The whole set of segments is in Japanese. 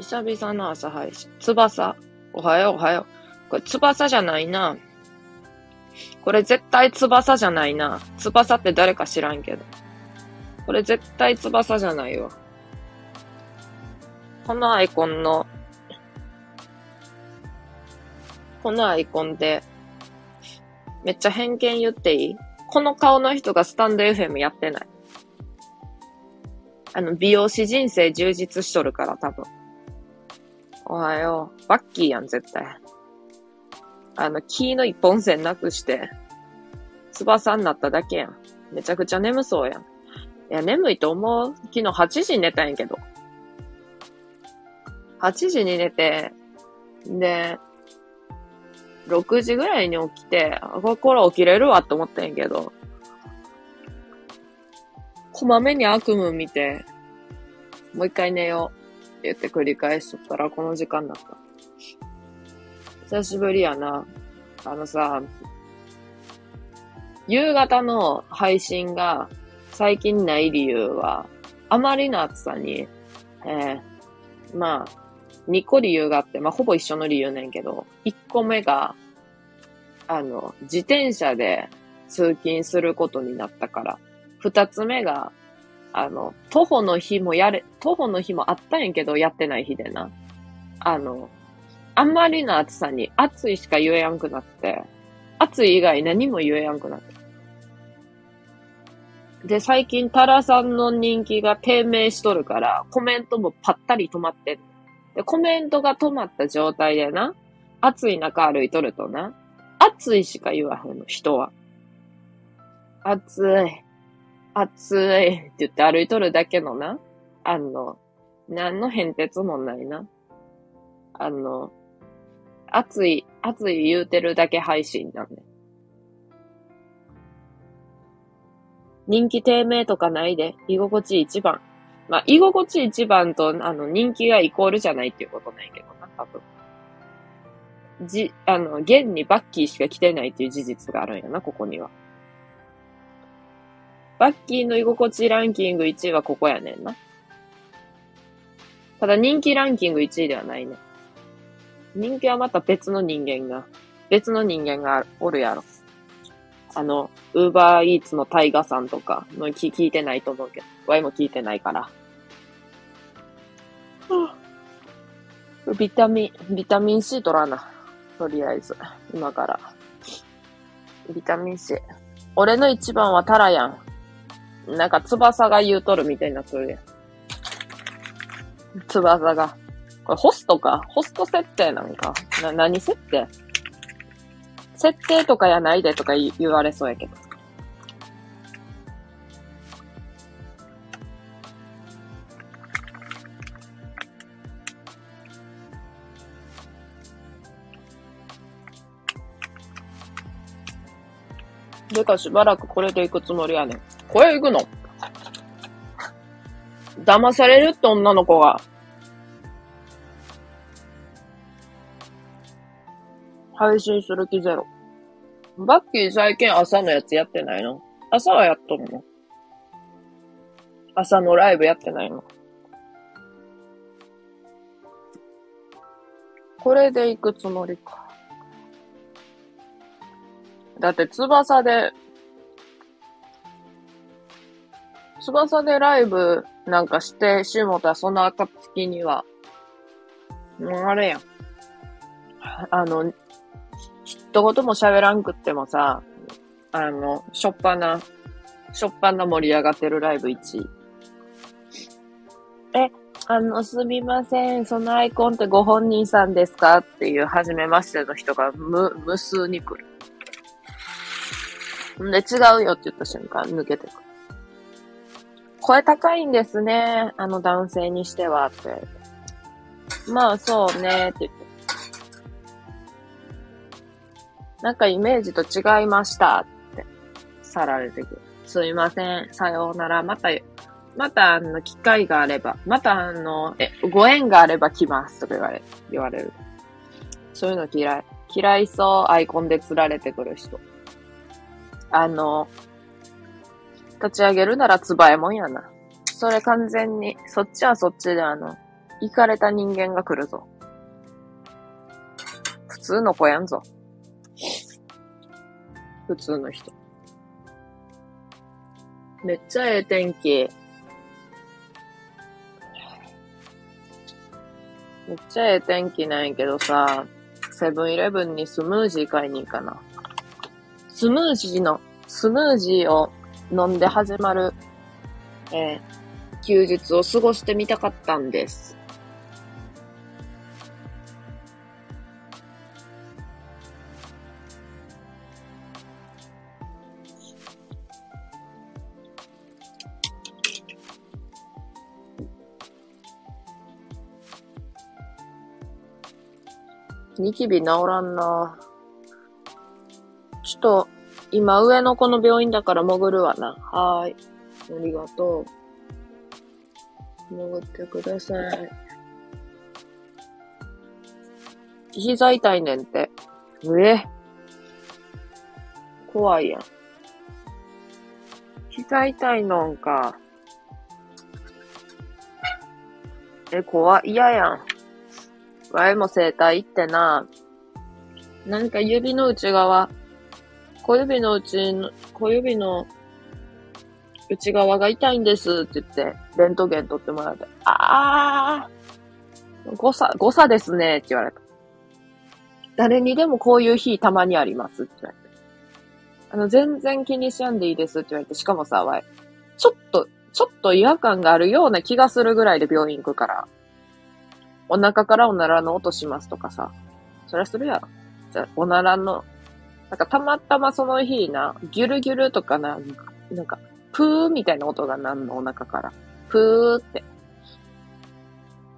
久々の朝配信。翼？おはようおはよう。これ翼じゃないな。これ絶対翼じゃないな。翼って誰か知らんけど。これ絶対翼じゃないわ。このアイコンの、このアイコンで、めっちゃ偏見言っていい？この顔の人がスタンド FM やってない。あの、美容師人生充実しとるから、多分。おはよう。バッキーやん、絶対。あの、木の一本線なくして、翼になっただけやん。めちゃくちゃ眠そうやん。いや、眠いと思う。昨日8時に寝たんやけど。8時に寝て、で、6時ぐらいに起きて、あ、これ起きれるわって思ったんやけど、こまめに悪夢見て、もう一回寝ようって言って繰り返しとったらこの時間だった。久しぶりやな。あのさ、夕方の配信が最近ない理由は、あまりの暑さに、えー、まあ、2個理由があって、まあ、ほぼ一緒の理由ねんけど、1個目が、あの、自転車で通勤することになったから。2つ目が、あの、徒歩の日もやれ、徒歩の日もあったんやけど、やってない日でな。あの、あんまりの暑さに暑いしか言えやんくなって、暑い以外何も言えやんくなって。で、最近タラさんの人気が低迷しとるから、コメントもパッタリ止まってで、コメントが止まった状態でな、暑い中歩いとるとな、暑いしか言わへんの、人は。暑い、暑いって言って歩いとるだけのな、あの、何の変哲もないな。あの、暑い、暑い言うてるだけ配信なんで。人気低迷とかないで、居心地一番。まあ、居心地一番と、あの、人気がイコールじゃないっていうことないけどな、多分。じ、あの、現にバッキーしか来てないっていう事実があるんやな、ここには。バッキーの居心地ランキング1位はここやねんな。ただ人気ランキング1位ではないね。人気はまた別の人間が、別の人間がおるやろ。あの、ウーバーイーツのタイガさんとかの聞いてないと思うけど、ワイも聞いてないから。ビタミン、ビタミン C 取らな。とりあえず。今から。ビタミン C。俺の一番はタラやん。なんか翼が言うとるみたいになっとるやん。翼が。これホストかホスト設定なんかな、何設定？設定とかやないでとか言われそうやけど。でかしばらくこれで行くつもりやねん。これ行くの？騙されるって女の子が。配信する気ゼロ。バッキー最近朝のやつやってないの？朝はやっとるの？朝のライブやってないの？これで行くつもりか。だって翼で、翼でライブなんかしてしもたその暁には、もうあれやん。あの、一言も喋らんくってもさ、あの、しょっぱな、しょっぱな盛り上がってるライブ1位。え、あの、すみません。そのアイコンってご本人さんですか？っていう、初めましての人が無、無数に来る。んで、違うよって言った瞬間、抜けてく。声高いんですね。あの男性にしては、って。まあ、そうね、って言って。なんかイメージと違いました、って、さられてくる。すいません。さようなら。また、また、あの、機会があれば、また、あの、え、ご縁があれば来ます、とか言われ、言われる。そういうの嫌い。嫌いそう、アイコンで釣られてくる人。あの、立ち上げるならつばえもんやな。それ完全に、そっちはそっちであの、行かれた人間が来るぞ。普通の子やんぞ。普通の人。めっちゃええ天気。めっちゃええ天気なんやけどさ、セブンイレブンにスムージー買いに行かな。スムージーの、スムージーを飲んで始まる、えー、休日を過ごしてみたかったんです。ニキビ治らんな。っと、今上の子の病院だから潜るわな。はーい。ありがとう。潜ってください。膝痛いねんって。え？怖いやん。膝痛いのんか。え、怖い？嫌やん。わいも整体行ってな、なんか指の内側、小指の内の、小指の内側が痛いんですって言って、レントゲン取ってもらって、あー、誤差、誤差ですねって言われた。誰にでもこういう日たまにありますって言われて。あの、全然気にしやんでいいですって言われて、しかもさ、わい、ちょっと、ちょっと違和感があるような気がするぐらいで病院行くから。お腹からおならの音しますとかさ。そりゃするやろ。じゃおならの、なんかたまたまその日な、ギュルギュルとかな、なんか、プーみたいな音がなんのお腹から。プーって。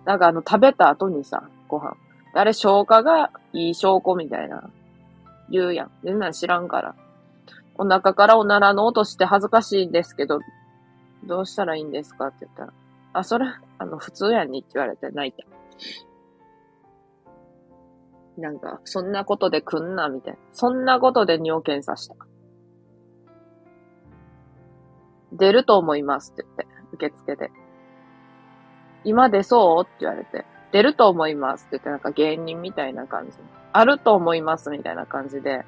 なんかあの食べた後にさ、ご飯。あれ消化がいい証拠みたいな。言うやん。全然知らんから。お腹からおならの音して恥ずかしいんですけど、どうしたらいいんですかって言ったら、あ、それ、あの、普通やんにって言われて泣いた。なんか、そんなことで来んな、みたいな。そんなことで尿検査した。出ると思いますって言って、受付で。今出そうって言われて、出ると思いますって言って、なんか芸人みたいな感じ。あると思いますみたいな感じで、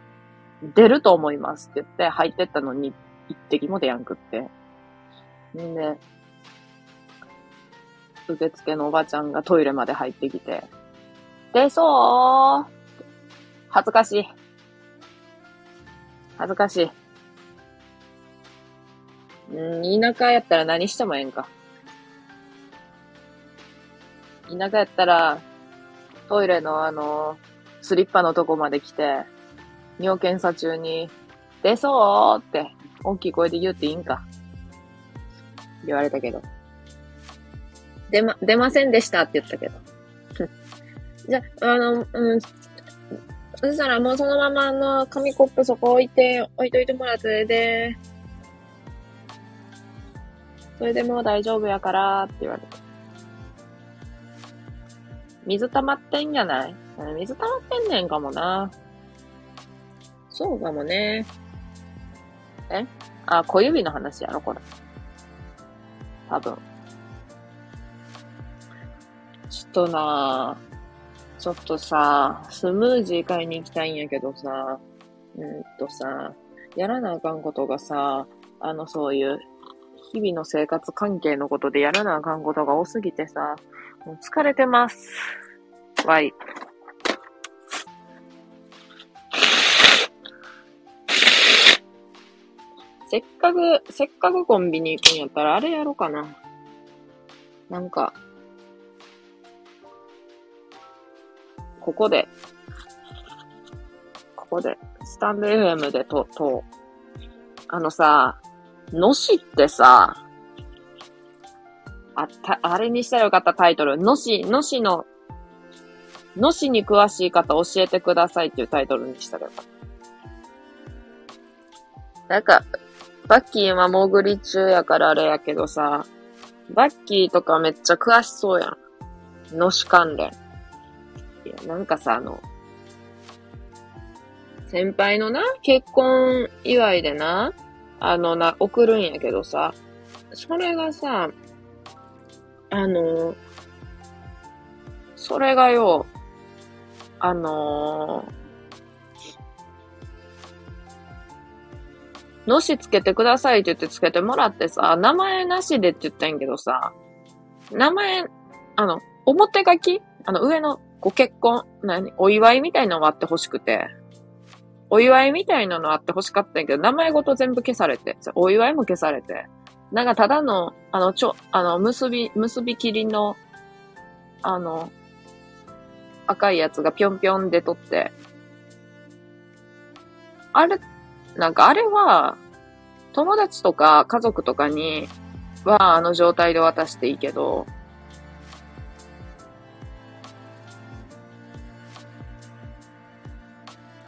出ると思いますって言って入ってったのに一滴も出やんくって。んで、受付のおばちゃんがトイレまで入ってきて、出そう恥ずかしい。恥ずかしい。うん、田舎やったら何してもええんか。田舎やったら、トイレのあの、スリッパのとこまで来て、尿検査中に、出そうって、大きい声で言っていいんか。言われたけど。出ま、出ませんでしたって言ったけど。じゃ、あの、うん、そしたらもうそのままあの、紙コップそこ置いて、置いといてもらって、で、それでもう大丈夫やからって言われて。水溜まってんじゃない？水溜まってんねんかもな。そうかもね。え？あ、小指の話やろ、これ。多分。ちょっとなちょっとさ、スムージー買いに行きたいんやけどさ、うんとさ、やらなあかんことがさ、あの、そういう、日々の生活関係のことでやらなあかんことが多すぎてさ、もう疲れてます。わい。せっかく、せっかくコンビニ行くんやったらあれやろうかな。なんか、ここで、ここで、スタンド FM でと、と、あのさ、のしってさ、あ、た、あれにしたらよかったタイトル。のし、のしの、のしに詳しい方教えてくださいっていうタイトルにしたらよかった。なんか、バッキー今潜り中やからあれやけどさ、バッキーとかめっちゃ詳しそうやん。のし関連。いや、なんかさ、あの、先輩のな、結婚祝いでな、あのな、送るんやけどさ、それがさ、あの、それがよ、あの、のしつけてくださいって言ってつけてもらってさ、名前なしでって言ったんやけどさ、名前、あの、表書き？あの、上のご結婚、何お祝いみたいなのあって欲しくて。お祝いみたいなのあって欲しかったんやけど、名前ごと全部消されて、お祝いも消されて。なんかただの、あの、ちょ、あの、結び、結び切りの、あの、赤いやつがぴょんぴょんでとって。あれ、なんかあれは、友達とか家族とかにはあの状態で渡していいけど、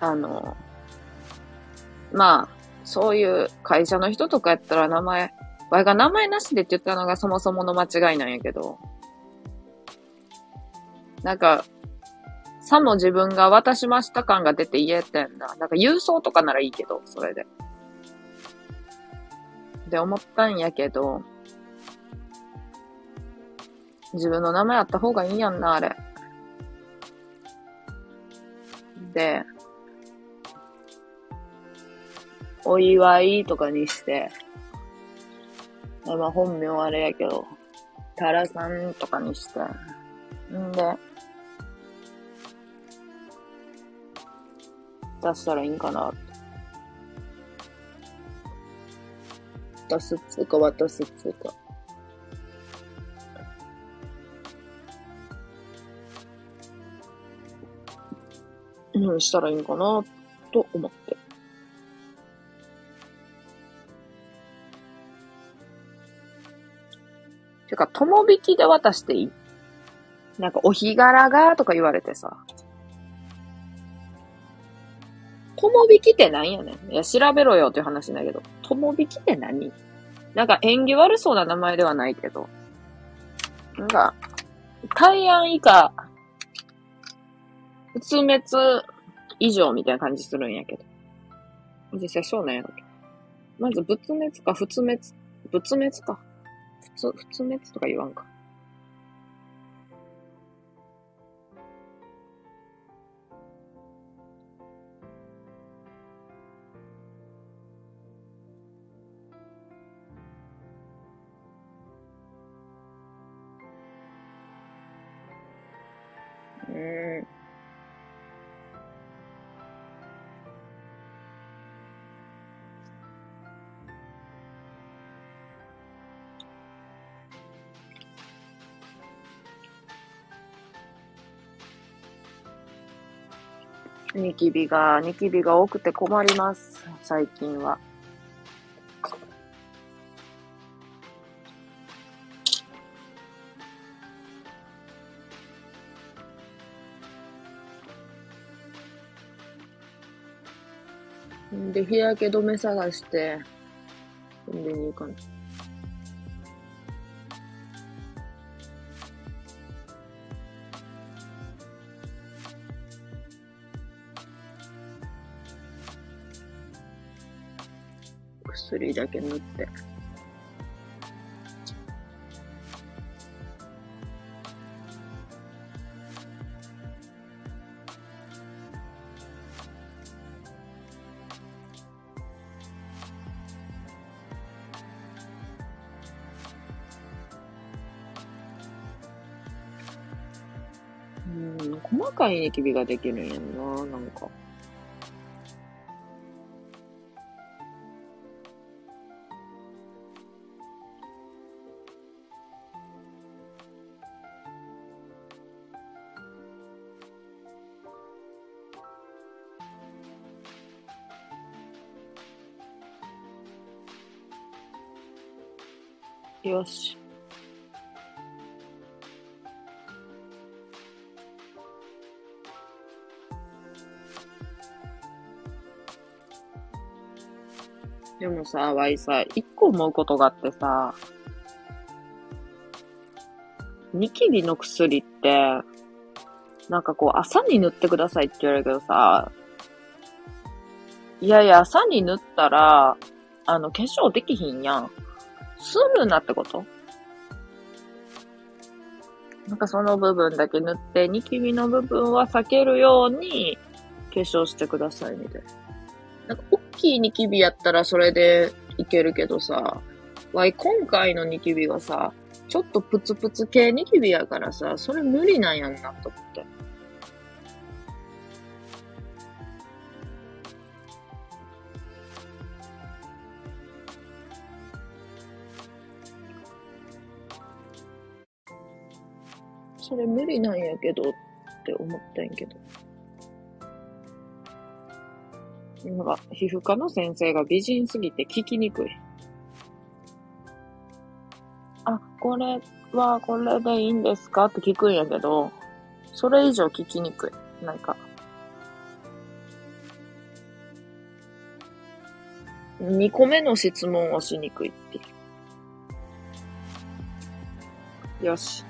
あの、まあ、そういう会社の人とかやったら名前、わいが名前なしでって言ったのがそもそもの間違いなんやけど、なんか、さも自分が渡しました感が出て言えてんだ。なんか郵送とかならいいけど、それで。で思ったんやけど、自分の名前あった方がいいやんな、あれ。で、お祝いとかにして、まあ本名あれやけど、タラさんとかにして、んで、出したらいいんかなって。出すっつうか渡すっつうか。うん、したらいいんかな、と思って。てか、友引きで渡していい？なんか、お日柄がとか言われてさ。友引きって何やねん。いや、調べろよっていう話だけど。友引きって何？なんか縁起悪そうな名前ではないけど。なんか、大安以下、仏滅以上みたいな感じするんやけど。実際そうなんやろけど。まず仏滅か仏滅、仏滅か。普通、普通のやつとか言わんか。キビが、ニキビが多くて困ります。最近は。で、日焼け止め探して、んでに行かない。薬だけ塗って。うん、細かいニキビができるんやんな、なんか。し。でもさ、わいさ、一個思うことがあってさ、ニキビの薬って、なんかこう、朝に塗ってくださいって言われるけどさ、いやいや、朝に塗ったら、あの、化粧できひんやん。するなってこと？なんかその部分だけ塗って、ニキビの部分は避けるように化粧してくださいみたいな。なんか大きいニキビやったらそれでいけるけどさ、わい、今回のニキビはさ、ちょっとプツプツ系ニキビやからさ、それ無理なんやんなと思って。それ無理なんやけどって思ったんやけど。なんか、皮膚科の先生が美人すぎて聞きにくい。あ、これはこれでいいんですかって聞くんやけど、それ以上聞きにくい。なんか。2個目の質問をしにくいっていう。よし。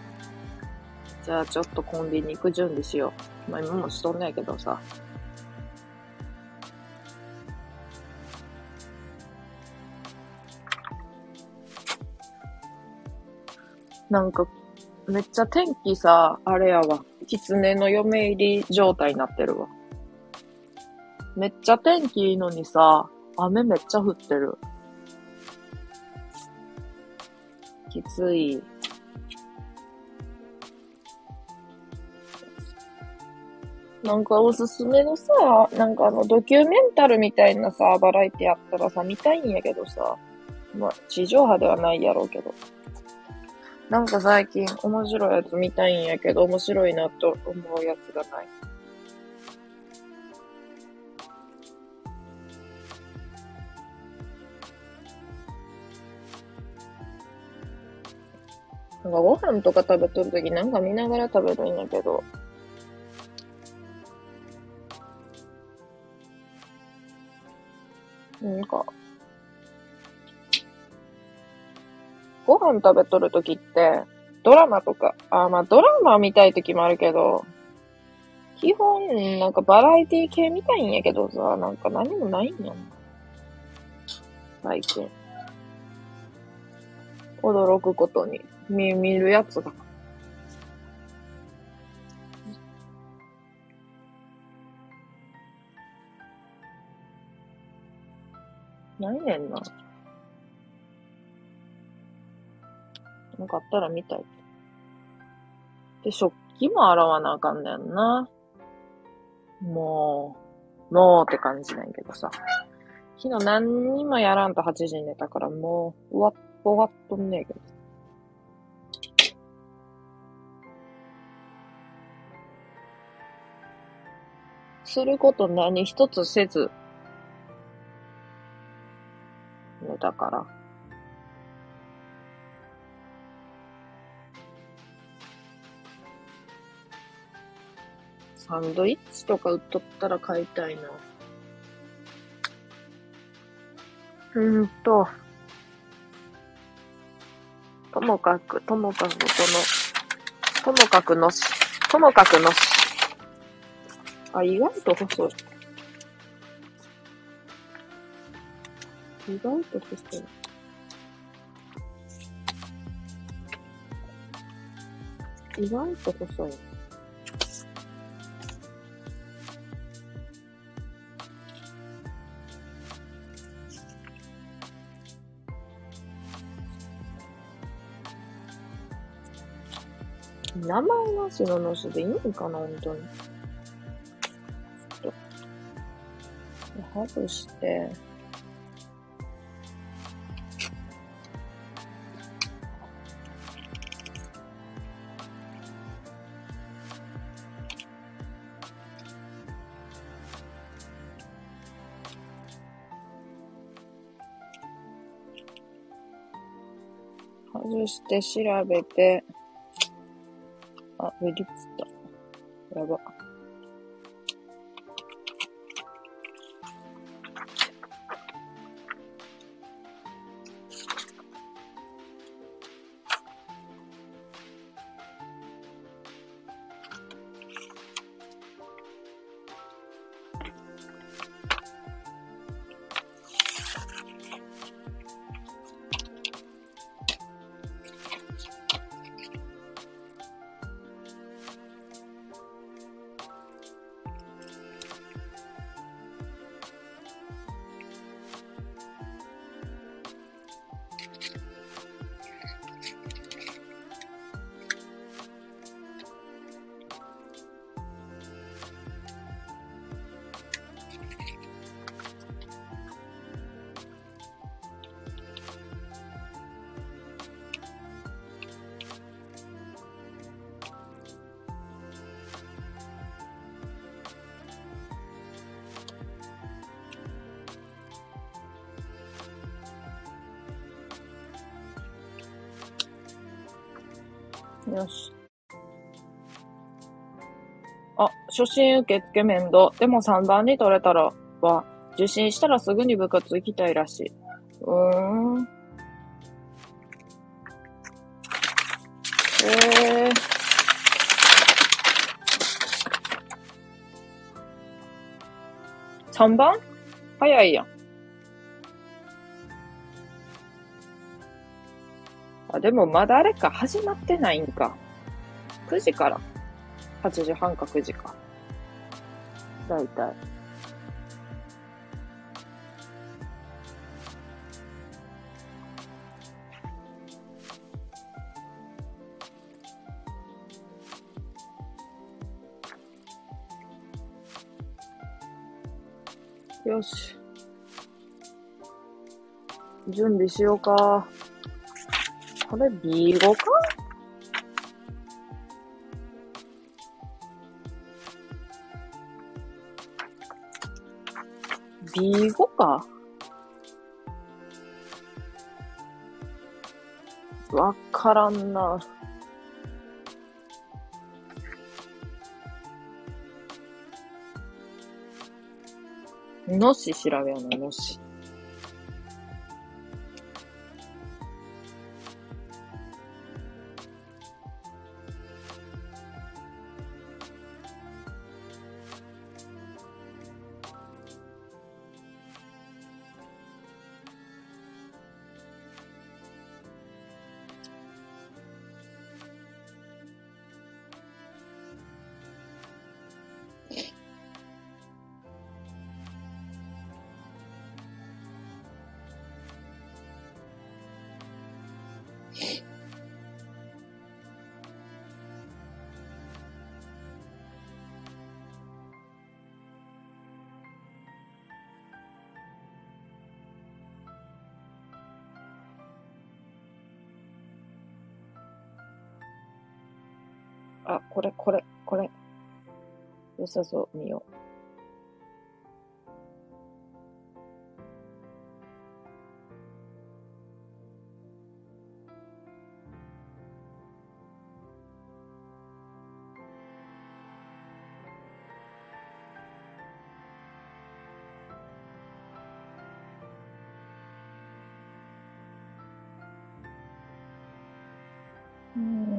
じゃあちょっとコンビニ行く準備しよう。まあ今もしとんねんけどさ。なんか、めっちゃ天気さ、あれやわ。狐の嫁入り状態になってるわ。めっちゃ天気いいのにさ、雨めっちゃ降ってる。きつい。なんかおすすめのさ、なんかあのドキュメンタルみたいなさ、バラエティあったらさ、見たいんやけどさ、まあ、地上波ではないやろうけど。なんか最近面白いやつ見たいんやけど、面白いなと思うやつがない。なんかご飯とか食べとるときなんか見ながら食べるんやけど、なんか、ご飯食べとるときって、ドラマとか、あ、まあドラマ見たいときもあるけど、基本、なんかバラエティ系見たいんやけどさ、なんか何もないんやん。最近。驚くことに、見、見るやつが。ないねんな。なんかあったら見たい。で、食器も洗わなあかんねんな。もう、もうって感じなんやけどさ。昨日何にもやらんと8時に寝たからもう、終わっ、終わっとんねえけど。すること何一つせず、寝たから。サンドイッチとか売っとったら買いたいな。うーんと、ともかく、ともかくこの、ともかくのし、ともかくのし。あ、意外と細い。意外と細い。意外と細い。名前なしののしでいいのかな、本当に。ちょっと、外して、で調べて、あ、売り切った。やば。よし。あ、初診受付面倒。でも3番に取れたらは、受診したらすぐに部活行きたいらしい。うーん。えー。3番？早いやん。でもまだあれか、始まってないんか。9時から。8時半か9時か。だいたい。よし。準備しようか。これ B5 か？ビーゴかわからんな。のし調べような、のし。良さそう、見よう。うん。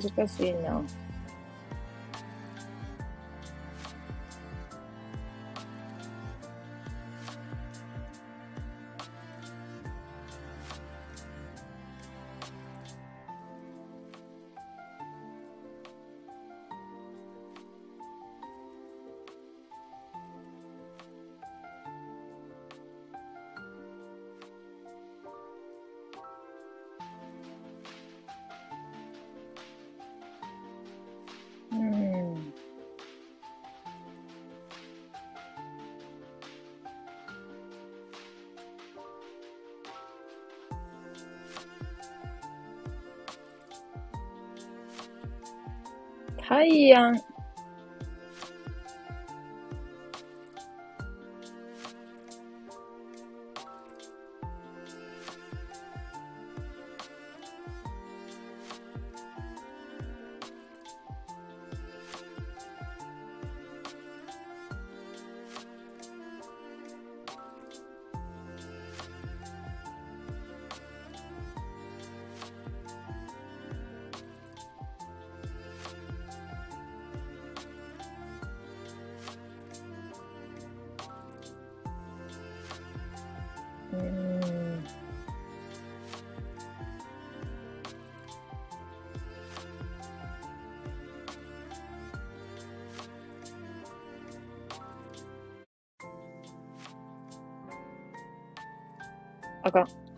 難しいな。対案。あ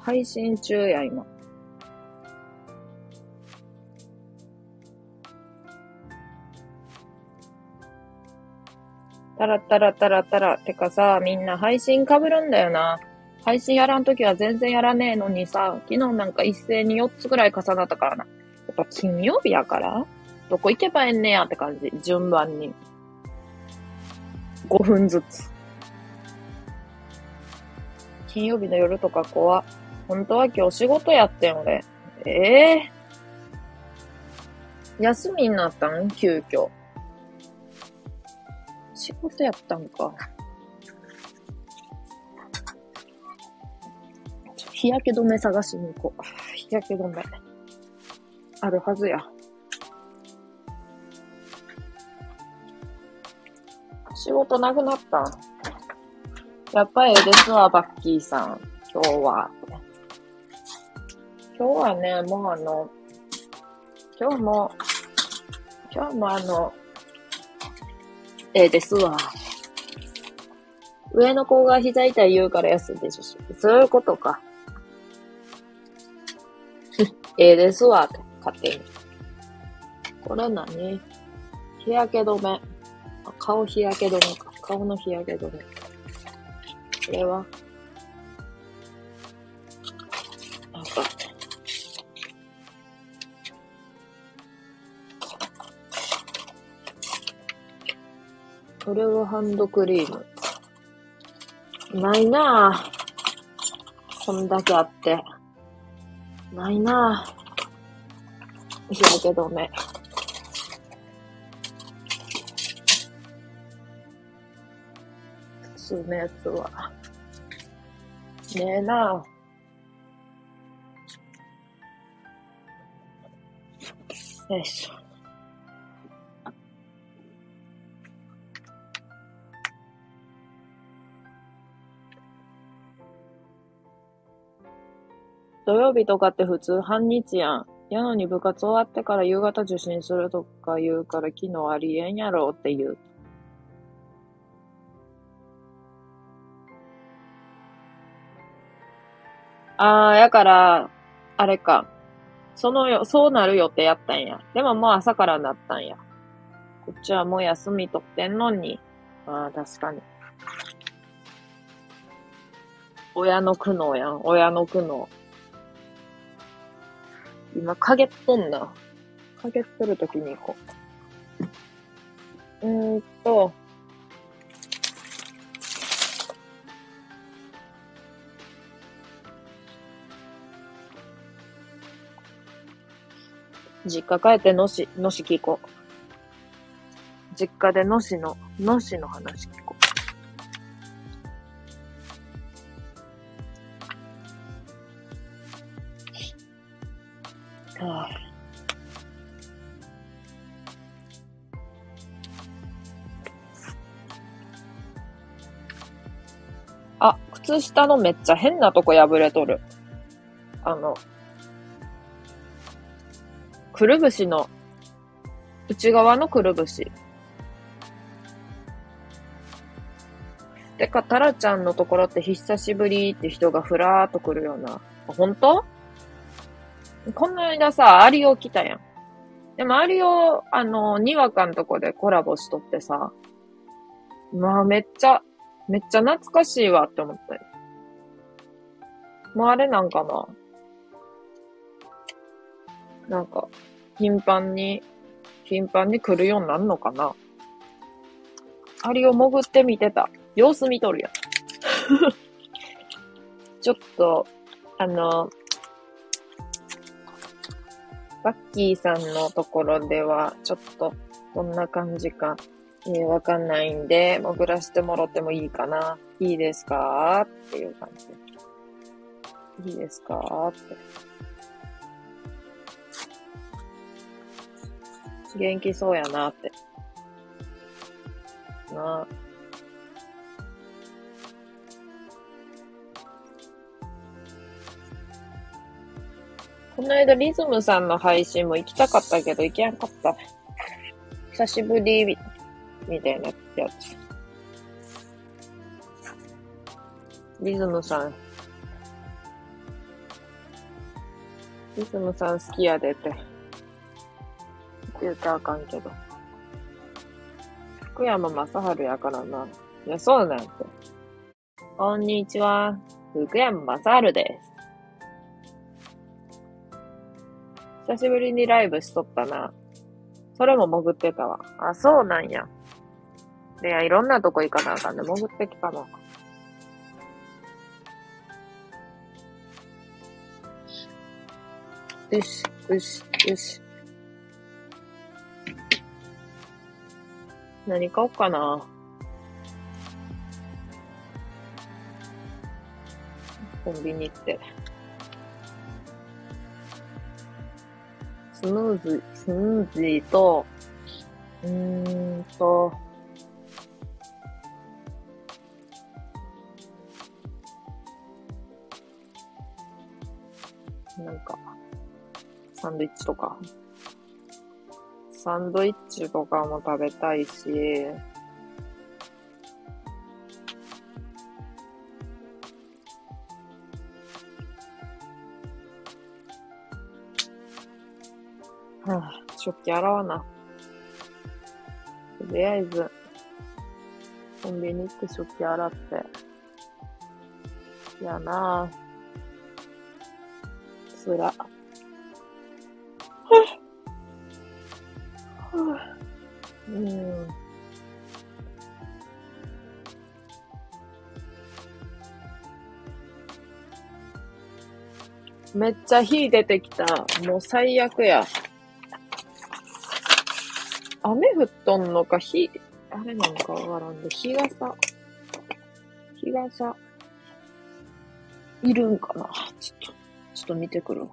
配信中や、今。タラタラタラタラ。てかさ、みんな配信被るんだよな。配信やらんときは全然やらねえのにさ、昨日なんか一斉に4つぐらい重なったからな。やっぱ金曜日やから？どこ行けばえんねやって感じ。順番に。5分ずつ。金曜日の夜とか怖本当は今日仕事やってん、俺。ええー、休みになったん？急遽。仕事やったんか。日焼け止め探しに行こう。日焼け止め。あるはずや。仕事なくなったやっぱりですわ、バッキーさん。今日は。今日はね、もうあの、今日も、今日もあの、ええですわ。上の子が膝痛い言うから休んでしょ。そういうことか。ええですわ、と、勝手に。これ何？日焼け止め。顔日焼け止めか。顔の日焼け止め。これは？これはハンドクリーム。ないなぁ。こんだけあって。ないなぁ。日焼け止め。普通のやつは。ねえなぁ。よいしょ。土曜日とかって普通半日やん。やのに部活終わってから夕方受診するとか言うから昨日ありえんやろって言う。ああ、やから、あれか。そのよ、そうなる予定やったんや。でももう朝からなったんや。こっちはもう休み取ってんのに。ああ、確かに。親の苦悩やん。親の苦悩。今、影っとんな。影っとるときに行こう。うーんと、実家帰ってのし、のし聞こう。実家でのしの、のしの話聞こう。はあ、あ、靴下のめっちゃ変なとこ破れとる。あの、くるぶしの、内側のくるぶし。てか、タラちゃんのところって久しぶりって人がふらーっと来るような。本当？この間さ、アリオ来たやん。でもアリオ、あの、にわかんとこでコラボしとってさ、まあめっちゃ、めっちゃ懐かしいわって思ったよ。もうあれなんかななんか、頻繁に、頻繁に来るようになるのかなアリを潜ってみてた。様子見とるやん。ちょっと、あの、バッキーさんのところでは、ちょっと、どんな感じか、えー、わかんないんで、潜らせてもらってもいいかな。いいですか？っていう感じ。いいですか？って。元気そうやなって。なこの間リズムさんの配信も行きたかったけど行けなかった。久しぶりみ、たいなやつ。リズムさん、リズムさん好きやでって。言うたらあかんけど。福山雅治やからな。いや、そうなんて。こんにちは。福山雅治です。久しぶりにライブしとったな。それも潜ってたわ。あ、そうなんや。いや、いろんなとこ行かなあかんね。潜ってきたの。よし、よし、よし。何買おうかな。コンビニって。スムーズ、スムージーと、うーんと、なんか、サンドイッチとか。サンドイッチとかも食べたいし、はあ、食器洗わな。とりあえず、コンビニ行って食器洗って。やなぁ。つら。はぁはぁうん。めっちゃ火出てきた。もう最悪や。降っとんのか、火、あれなんかわからんで、日傘、日傘、いるんかな？ちょっと、ちょっと見てくるわ。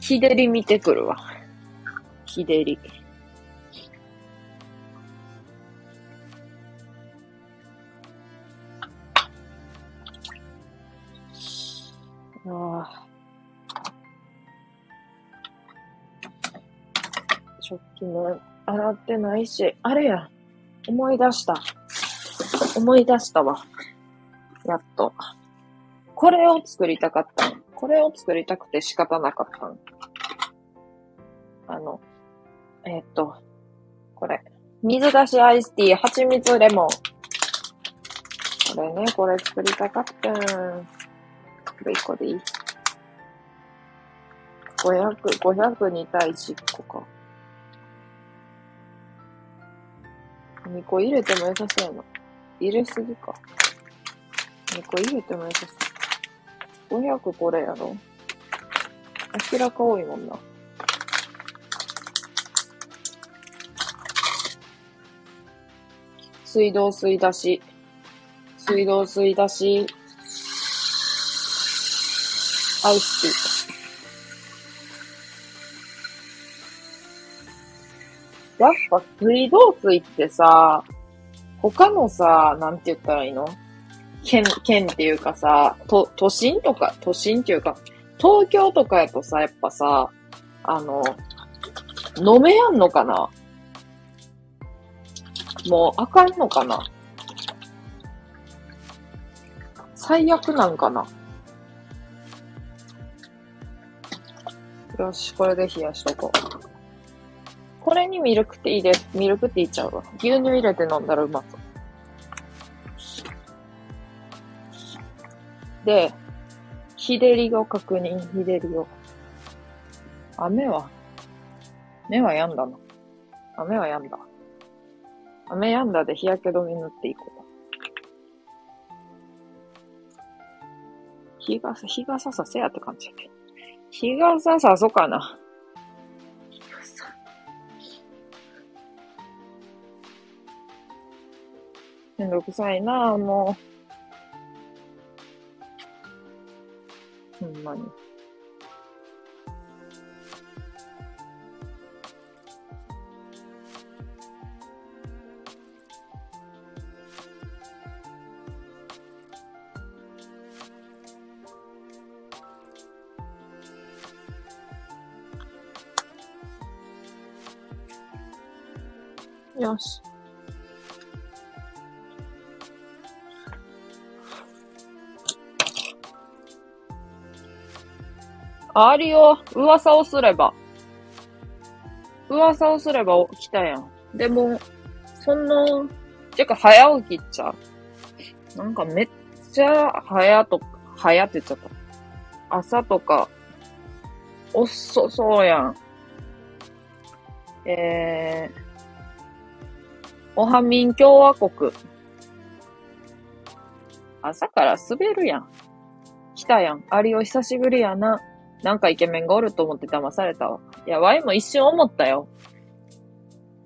日照り見てくるわ。日照り。ああ。食器も洗ってないし、あれや。思い出した。思い出したわ。やっと。これを作りたかったん。これを作りたくて仕方なかったん。あの、えーっと、これ。水出しアイスティー、蜂蜜レモン。これね、これ作りたかったん。これ1個でいい ?500、500に対し1個か。2個入れても良さそうやな。入れすぎか。2個入れても良さそう。500これやろ。明らか多いもんな。水道水出し。水道水出し。アイスティー。やっぱ水道水ってさ、他のさ、なんて言ったらいいの？県、県っていうかさ、都、都心とか、都心っていうか、東京とかやとさ、やっぱさ、あの、飲めやんのかな？もうあかんのかな？最悪なんかな？よし、これで冷やしとこう。これにミルクティーで、ミルクティーちゃうわ。牛乳入れて飲んだらうまそう。で、日照りを確認、日照りを。雨は、目は止んだな。雨は止んだ。雨止んだで日焼け止め塗っていこう。日傘、日傘させやって感じやけど。日傘さそうかな。んどくさいな、もう。ほんまに。ありよ、噂をすれば。噂をすれば来たやん。でも、その、てか早起きっちゃ。なんかめっちゃ早と、早って言っちゃった。朝とか、遅そうやん。えー、おはみん共和国。朝から滑るやん。来たやん。ありお久しぶりやな。なんかイケメンがおると思って騙されたわ。いや、ワイも一瞬思ったよ。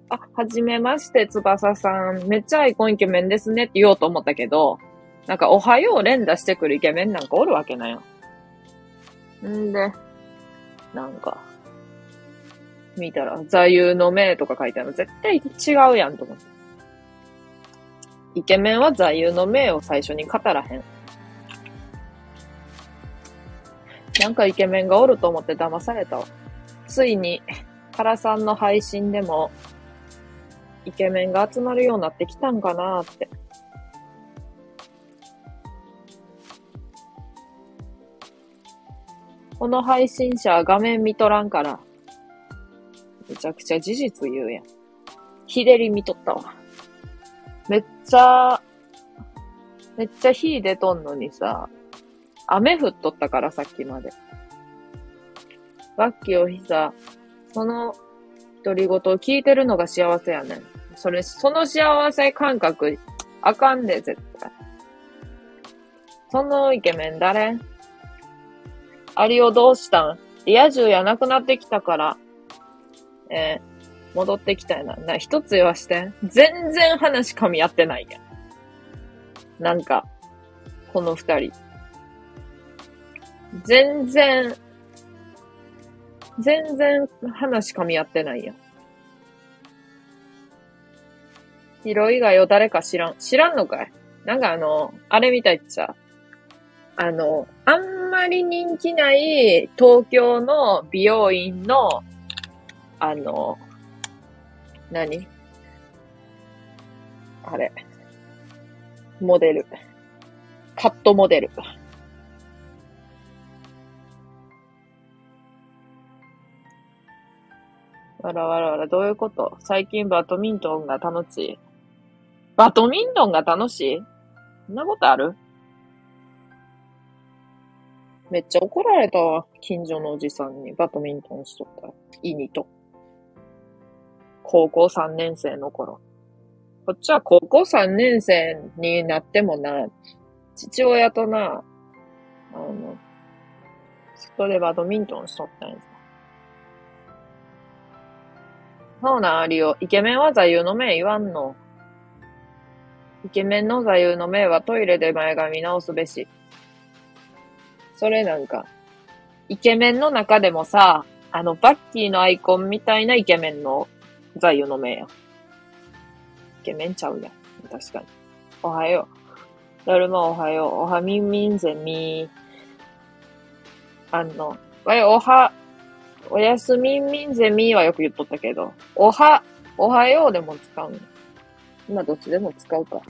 あ、はじめまして、翼さん。めっちゃアイコンイケメンですねって言おうと思ったけど、なんか、おはよう連打してくるイケメンなんかおるわけなよ。んで、なんか、見たら、座右の銘とか書いてあるの絶対違うやんと思って。イケメンは座右の銘を最初に語らへん。なんかイケメンがおると思って騙されたわ。ついに、原さんの配信でも、イケメンが集まるようになってきたんかなーって。この配信者は画面見とらんから、めちゃくちゃ事実言うやん。日照り見とったわ。めっちゃ、めっちゃ火出とんのにさ、雨降っとったから、さっきまで。バッキーおひさ、その独り言を聞いてるのが幸せやねん。それ、その幸せ感覚、あかんで、絶対。そのイケメン誰？アリオどうしたん？リア充やなくなってきたから、えー、戻ってきたやな。な、一つ言わして。全然話噛み合ってないやん。なんか、この二人。全然、全然話噛み合ってないやん。ヒロ以外を誰か知らん。知らんのかい？なんかあの、あれみたいっちゃ。あの、あんまり人気ない東京の美容院の、あの、何？あれ。モデル。カットモデル。わらわらわら、どういうこと？最近バドミントンが楽しい？バドミントンが楽しい？そんなことある？めっちゃ怒られたわ。近所のおじさんにバドミントンしとった。いにと。高校3年生の頃。こっちは高校3年生になってもな、父親とな、あの、外でバドミントンしとったんやそうなありよ。イケメンは座右の銘言わんの。イケメンの座右の銘はトイレで前髪直すべし。それなんか、イケメンの中でもさ、あの、バッキーのアイコンみたいなイケメンの座右の銘や。イケメンちゃうやん。確かに。おはよう。だるまおはよう。おはみんみんぜみあの、わい、おは、おやすみんみんゼミはよく言っとったけど、おは、おはようでも使うの。今どっちでも使うか。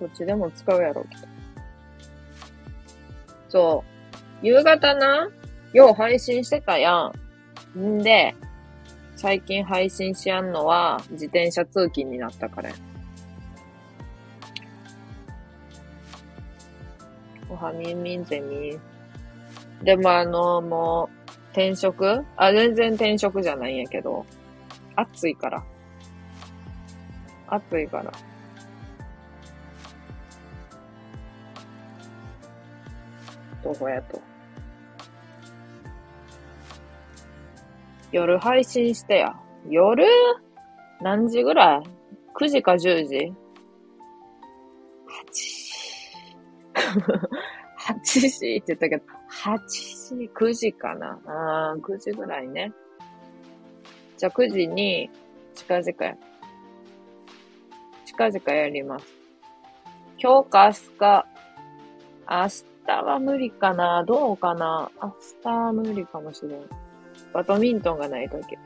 どっちでも使うやろうけど。そう。夕方な、よう配信してたやん。んで、最近配信しやんのは、自転車通勤になったからおはみんみんゼミ。でもあの、もう、転職？あ、全然転職じゃないんやけど、暑いから。暑いから。どこやと。夜配信してや。夜？何時ぐらい ?9 時か10時 ?8 時。8時って言ったけど、8時、9時かな。あ9時ぐらいね。じゃあ9時に近々。近々やります。今日か明日か、明日は無理かなどうかな明日は無理かもしれん。バドミントンがないといけ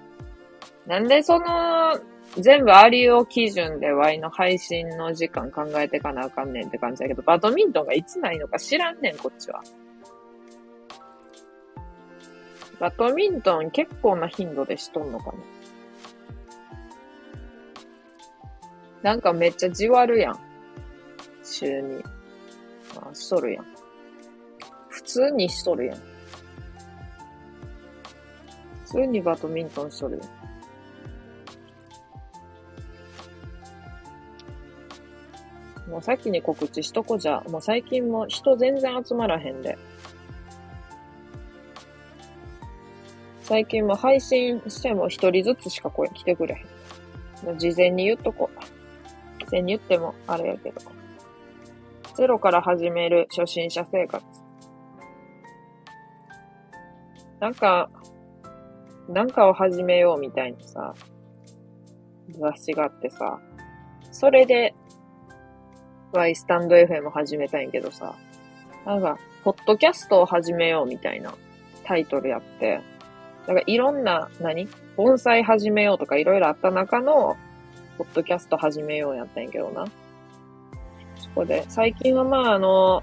なんでその、全部アリオ基準でワイの配信の時間考えてかなあかんねんって感じだけど、バドミントンがいつないのか知らんねん、こっちは。バドミントン結構な頻度でしとんのかな？なんかめっちゃじわるやん。週に。あ、しとるやん。普通にしとるやん。普通にバドミントンしとるやん。もう先に告知しとこじゃ。もう最近も人全然集まらへんで。最近も配信しても一人ずつしか声来てくれへん。もう事前に言っとこう。事前に言ってもあれやけど。ゼロから始める初心者生活。なんか、なんかを始めようみたいにさ、雑誌があってさ、それではスタンド FM 始めたいんけどさ、なんか、ポッドキャストを始めようみたいなタイトルやって、なんかいろんな、何？盆栽始めようとかいろいろあった中の、ポッドキャスト始めようやったんやけどな。そこで、最近はまああの、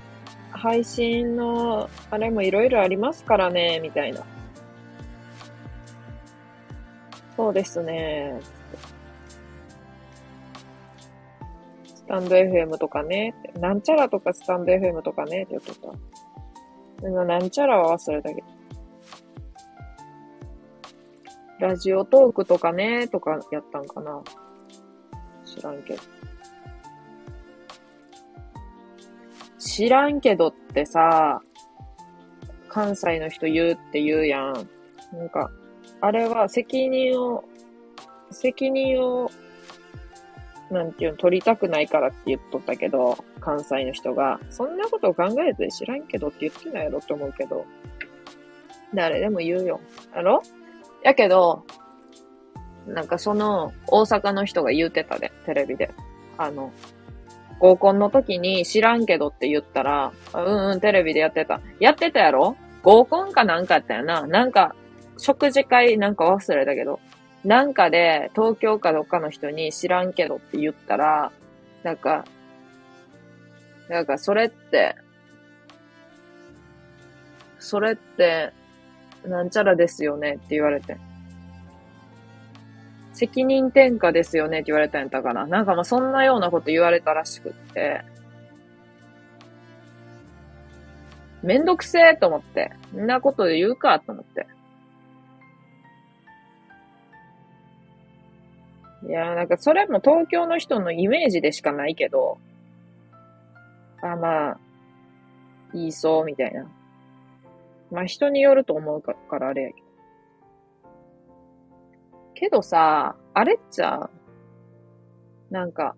配信の、あれもいろいろありますからね、みたいな。そうですね。スタンド FM とかね、なんちゃらとかスタンド FM とかね、って言っとった。なんちゃらは忘れたけど。ラジオトークとかね、とかやったんかな。知らんけど。知らんけどってさ、関西の人言うって言うやん。なんか、あれは責任を、責任をなんていうの、取りたくないからって言っとったけど、関西の人が、そんなことを考えて知らんけどって言ってないやろって思うけど、誰でも言うよ。やろ？やけど、なんかその、大阪の人が言うてたで、テレビで。あの、合コンの時に知らんけどって言ったら、うんうん、テレビでやってた。やってたやろ？合コンかなんかやったよな。なんか、食事会なんか忘れたけど、なんかで、東京かどっかの人に知らんけどって言ったら、なんか、なんかそれって、それって、なんちゃらですよねって言われて。責任転嫁ですよねって言われたんやったかな。なんかまあそんなようなこと言われたらしくって。めんどくせえと思って。んなことで言うかと思って。いやなんかそれも東京の人のイメージでしかないけど、あ、まあ、言いそう、みたいな。まあ人によると思うからあれやけど。けどさ、あれっちゃ、なんか、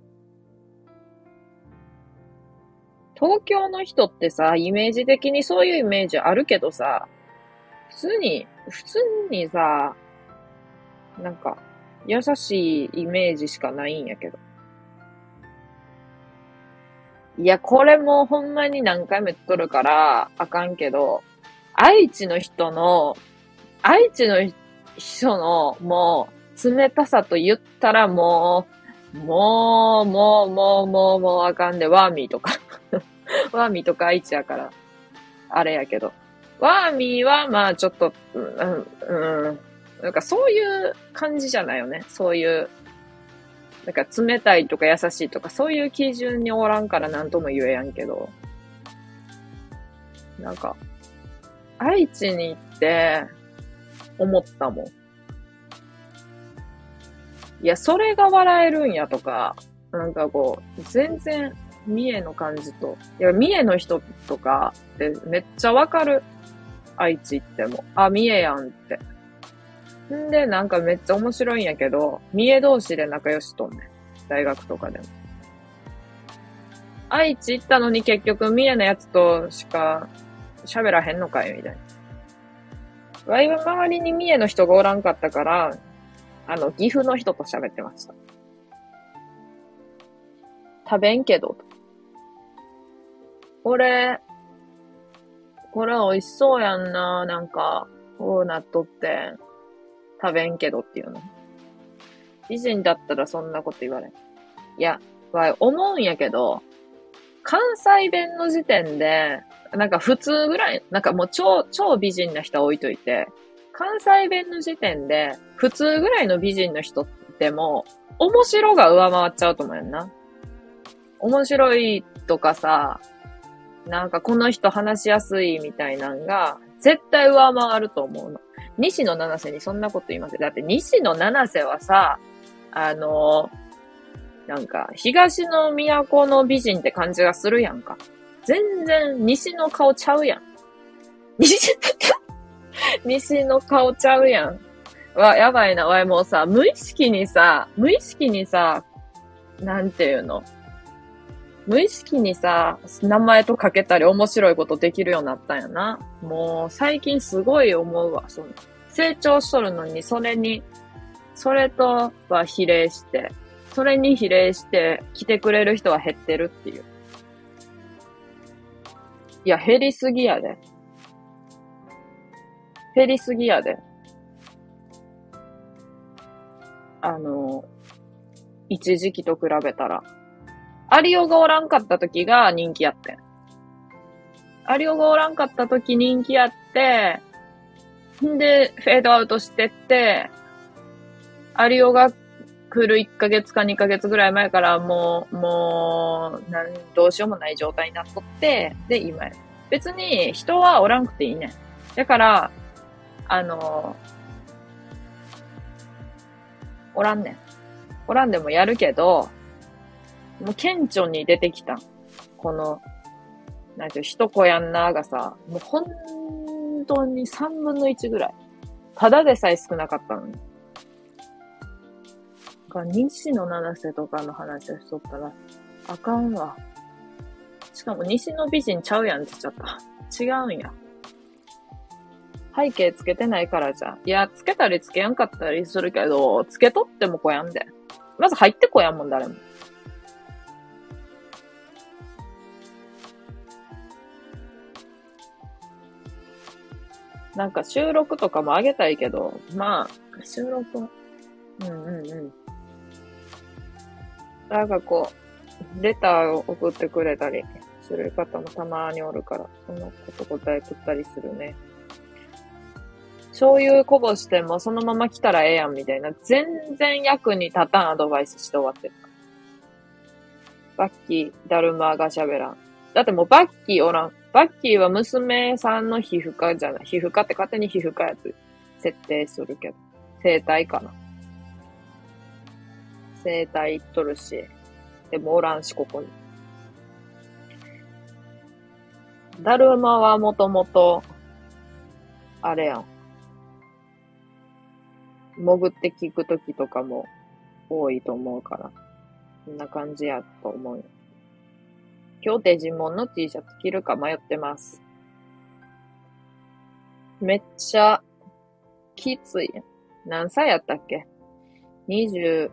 東京の人ってさ、イメージ的にそういうイメージあるけどさ、普通に、普通にさ、なんか、優しいイメージしかないんやけど。いや、これもほんまに何回も言っとるからあかんけど、愛知の人の、愛知の人のもう冷たさと言ったらもう、もう、もう、もう、もう、もうあかんで、ワーミーとか ワーミーとか愛知やから、あれやけど。ワーミーはまあちょっと、うん、うん、なんかそういう感じじゃないよね。そういう、なんか冷たいとか優しいとかそういう基準におらんから何とも言えやんけど。なんか、愛知に行って思ったもん。いや、それが笑えるんやとか、なんかこう、全然、三重の感じと、いや、三重の人とかってめっちゃわかる。愛知行っても。あ、三重やんって。んで、なんかめっちゃ面白いんやけど、三重同士で仲良しとんねん。大学とかでも。愛知行ったのに結局三重のやつとしか喋らへんのかいみたいな。わいは周りに三重の人がおらんかったから、あの、岐阜の人と喋ってました。食べんけど、これ、これ美味しそうやんな、なんか、こうなっとって。食べんけどっていうの。美人だったらそんなこと言われん。いや、わい、思うんやけど、関西弁の時点で、なんか普通ぐらい、なんかもう超、超美人な人は置いといて、関西弁の時点で、普通ぐらいの美人の人でも、面白が上回っちゃうと思うよな。面白いとかさ、なんかこの人話しやすいみたいなんが、絶対上回ると思うの。西野七瀬にそんなこと言いません。だって西野七瀬はさ、あのなんか、東の都の美人って感じがするやんか。全然西の顔ちゃうやん。西、西の顔ちゃうやん。わ、やばいな、わい、もうさ、無意識にさ、無意識にさ、なんていうの？無意識にさ、名前とかけたり面白いことできるようになったんやな。もう、最近すごい思うわ。その成長しとるのに、それに、それとは比例して、それに比例して来てくれる人は減ってるっていう。いや、減りすぎやで。減りすぎやで。あの、一時期と比べたら。アリオがおらんかった時が人気やってん。アリオがおらんかった時人気やって、んで、フェードアウトしてって、アリオが来る1ヶ月か2ヶ月ぐらい前からもう、もう、なん、どうしようもない状態になっとって、で、今や。別に人はおらんくていいねん。だから、あの、おらんねん。おらんでもやるけど、もう顕著に出てきた。この、なんていう、一子やんなーがさ、もう本当に3分の1ぐらい。ただでさえ少なかったのに。か、西野七瀬とかの話をしとったら、あかんわ。しかも西の美人ちゃうやんって言っちゃった。違うんや。背景つけてないからじゃ。いや、つけたりつけやんかったりするけど、つけとってもこやんで。まず入ってこやんもん、誰も。なんか収録とかもあげたいけど、まあ、収録、うんうんうん。なんかこう、レターを送ってくれたりする方もたまにおるから、そのこと答えとったりするね。醤油こぼしてもそのまま来たらええやんみたいな、全然役に立たんアドバイスして終わってた。バッキー、ダルマが喋らん。だってもうバッキーおらん。バッキーは娘さんの皮膚科じゃない。皮膚科って勝手に皮膚科やつ設定するけど。生体かな。生体とるし。でもおらんし、ここに。だるまはもともと、あれやん。潜って聞くときとかも多いと思うから。こんな感じやと思うよ。今日デジモンの T シャツ着るか迷ってます。めっちゃ、きつい。何歳やったっけ ?20、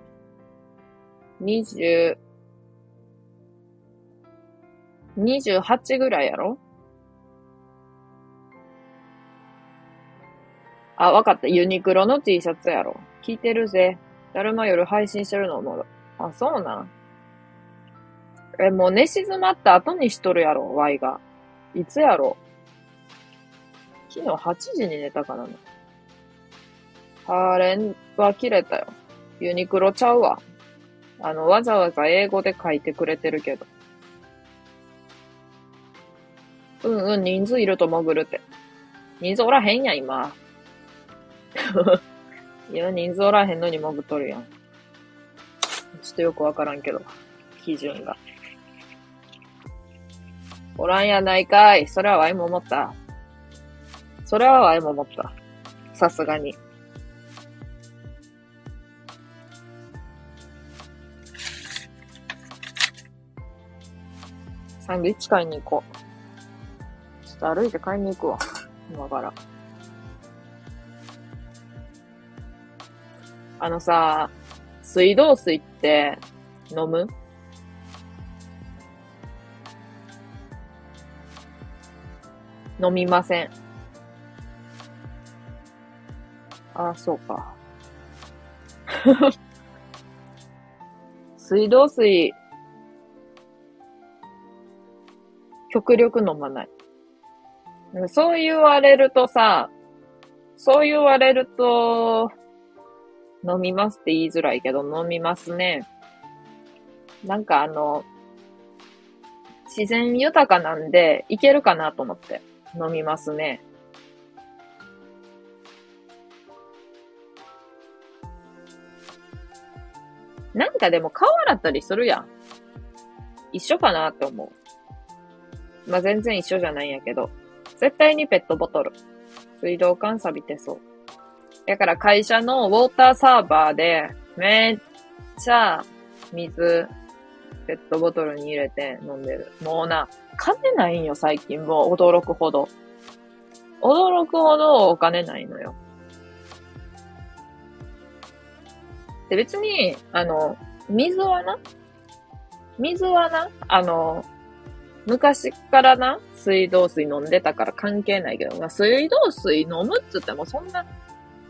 20、28ぐらいやろ？あ、わかった。ユニクロの T シャツやろ。聞いてるぜ。だるま夜配信してるのも、あ、そうなん？え、もう寝静まった後にしとるやろ、Y が。いつやろ？昨日8時に寝たからな。ハーレンは切れたよ。ユニクロちゃうわ。あの、わざわざ英語で書いてくれてるけど。うんうん、人数いると潜るって。人数おらへんやん、今。いや、人数おらへんのに潜っとるやん。ちょっとよくわからんけど、基準が。おらんやないかい。それはワイも思った。それはワイも思った。さすがに。サンドイッチ買いに行こう。ちょっと歩いて買いに行くわ。今から。あのさ、水道水って飲む？飲みません。あ、そうか。水道水、極力飲まない。そう言われるとさ、そう言われると、飲みますって言いづらいけど、飲みますね。なんかあの、自然豊かなんで、いけるかなと思って、飲みますね。なんかでも顔洗ったりするやん。一緒かなって思う。まあ、全然一緒じゃないんやけど。絶対にペットボトル。水道管錆びてそう。だから会社のウォーターサーバーで、めっちゃ水、ペットボトルに入れて飲んでる。もうな、金ないんよ、最近もう驚くほど。驚くほどお金ないのよ。で、別に、あの、水はな、水はな、あの、昔からな、水道水飲んでたから関係ないけど、まあ、水道水飲むっつってもそんな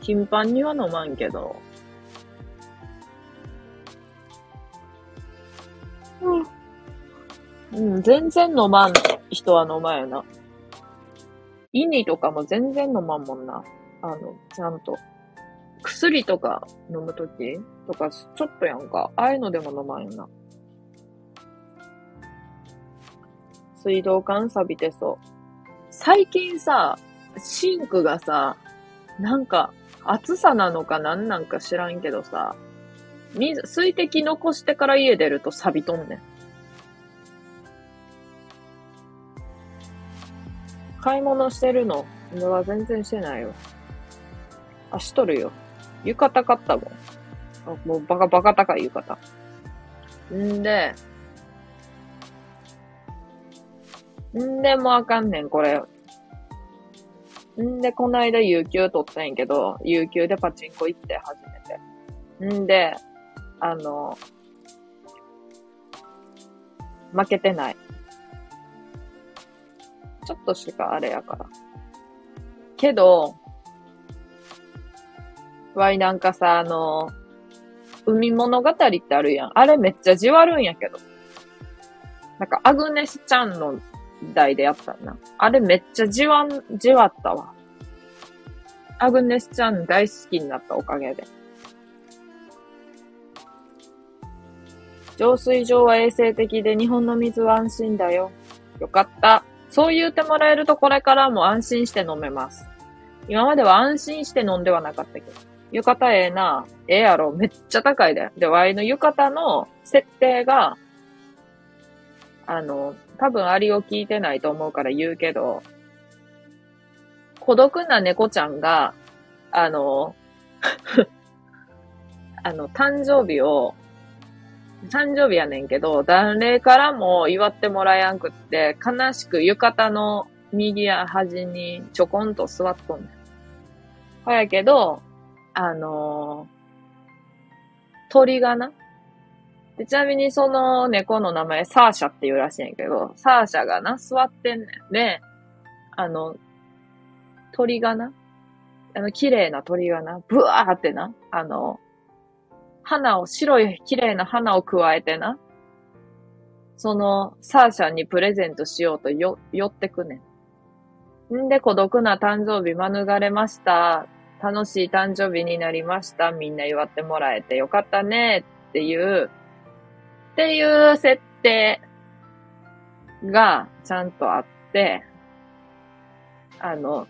頻繁には飲まんけど。うん。うん、全然飲まん人は飲まんよな。イニとかも全然飲まんもんな。あの、ちゃんと。薬とか飲むときとか、ちょっとやんか。ああいうのでも飲まんよな。水道管錆びてそう。最近さ、シンクがさ、なんか、暑さなのか何なんか知らんけどさ、水、水滴残してから家出ると錆びとんねん。買い物してるの俺は全然してないよ。あ、しとるよ。浴衣買ったもん。あもうバカバカ高い浴衣。んで、んでもあかんねん、これ。んで、この間、有給取ったんやけど、有給でパチンコ行って初めて。んで、あの、負けてない。ちょっとしかあれやから。けど、わいなんかさ、あの、海物語ってあるやん。あれめっちゃじわるんやけど。なんか、アグネスちゃんの代でやったな。あれめっちゃじわん、じわったわ。アグネスちゃん大好きになったおかげで。浄水場は衛生的で日本の水は安心だよ。よかった。そう言ってもらえるとこれからも安心して飲めます。今までは安心して飲んではなかったけど。浴衣ええな。ええやろ。めっちゃ高いで。で、ワイの浴衣の設定が、あの、多分アリを聞いてないと思うから言うけど、孤独な猫ちゃんが、あの、あの、誕生日を、誕生日やねんけど、誰からも祝ってもらえやんくって、悲しく浴衣の右や端にちょこんと座っとんねん。ほやけど、あの鳥がな、で、ちなみにその猫の名前、サーシャっていうらしいんやけど、サーシャがな、座ってんねん。で、あの、鳥がな、あの、綺麗な鳥がな、ブワーってな、あの、花を、白い綺麗な花を加えてな、その、サーシャにプレゼントしようとよ、寄ってくねん。んで、孤独な誕生日免れました。楽しい誕生日になりました。みんな祝ってもらえてよかったね。っていうっていう設定がちゃんとあって、あの、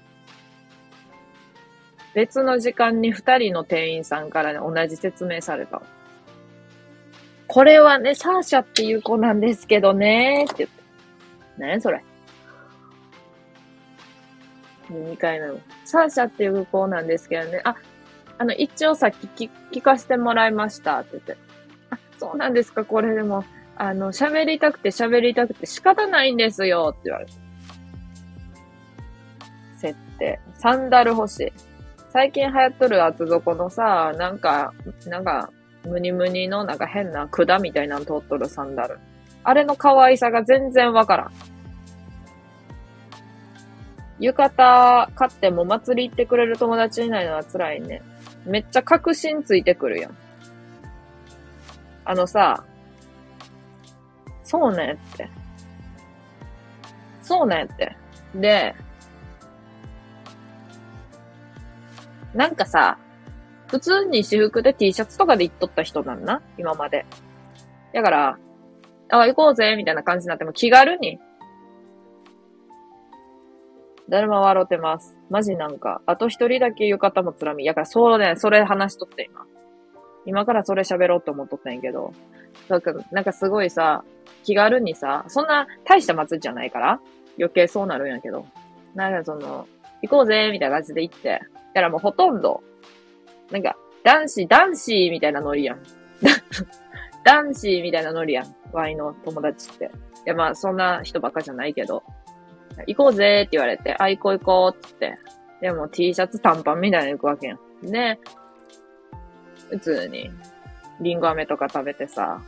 別の時間に二人の店員さんからね、同じ説明された。これはね、サーシャっていう子なんですけどね、って言って。何それ。2回目の。サーシャっていう子なんですけどね。あ、あの、一応さっき聞かせてもらいましたって言って。そうなんですか、これでも、あの、喋りたくて喋りたくて仕方ないんですよって言われて。設定。サンダル欲しい。最近流行っとる厚底のさ、なんか、なんか、ムニムニのなんか変な管みたいなの通っとるサンダル。あれの可愛さが全然わからん。浴衣買っても祭り行ってくれる友達いないのは辛いね。めっちゃ確信ついてくるやん。あのさ、そうねって。そうねって。で、なんかさ、普通に私服で T シャツとかで行っとった人なんな、今まで。だから、あ、行こうぜ、みたいな感じになっても気軽に。誰も笑ってます。マジなんか、あと一人だけ浴衣もつらみ。やから、そうね、それ話しとって今。今からそれ喋ろうと思っとったんやけど。だか、なんかすごいさ、気軽にさ、そんな大した祭りじゃないから、余計そうなるんやけど。なんかその、行こうぜ、みたいな感じで行って。だからもうほとんど、なんか、男子、男子みたいなノリやん。男子みたいなノリやん。ワイの友達って。いや、まあ、そんな人ばっかじゃないけど。行こうぜって言われて、あ、行こう行こうってって。でも T シャツ短パンみたいなの行くわけやん。で、普通に、リンゴ飴とか食べてさ、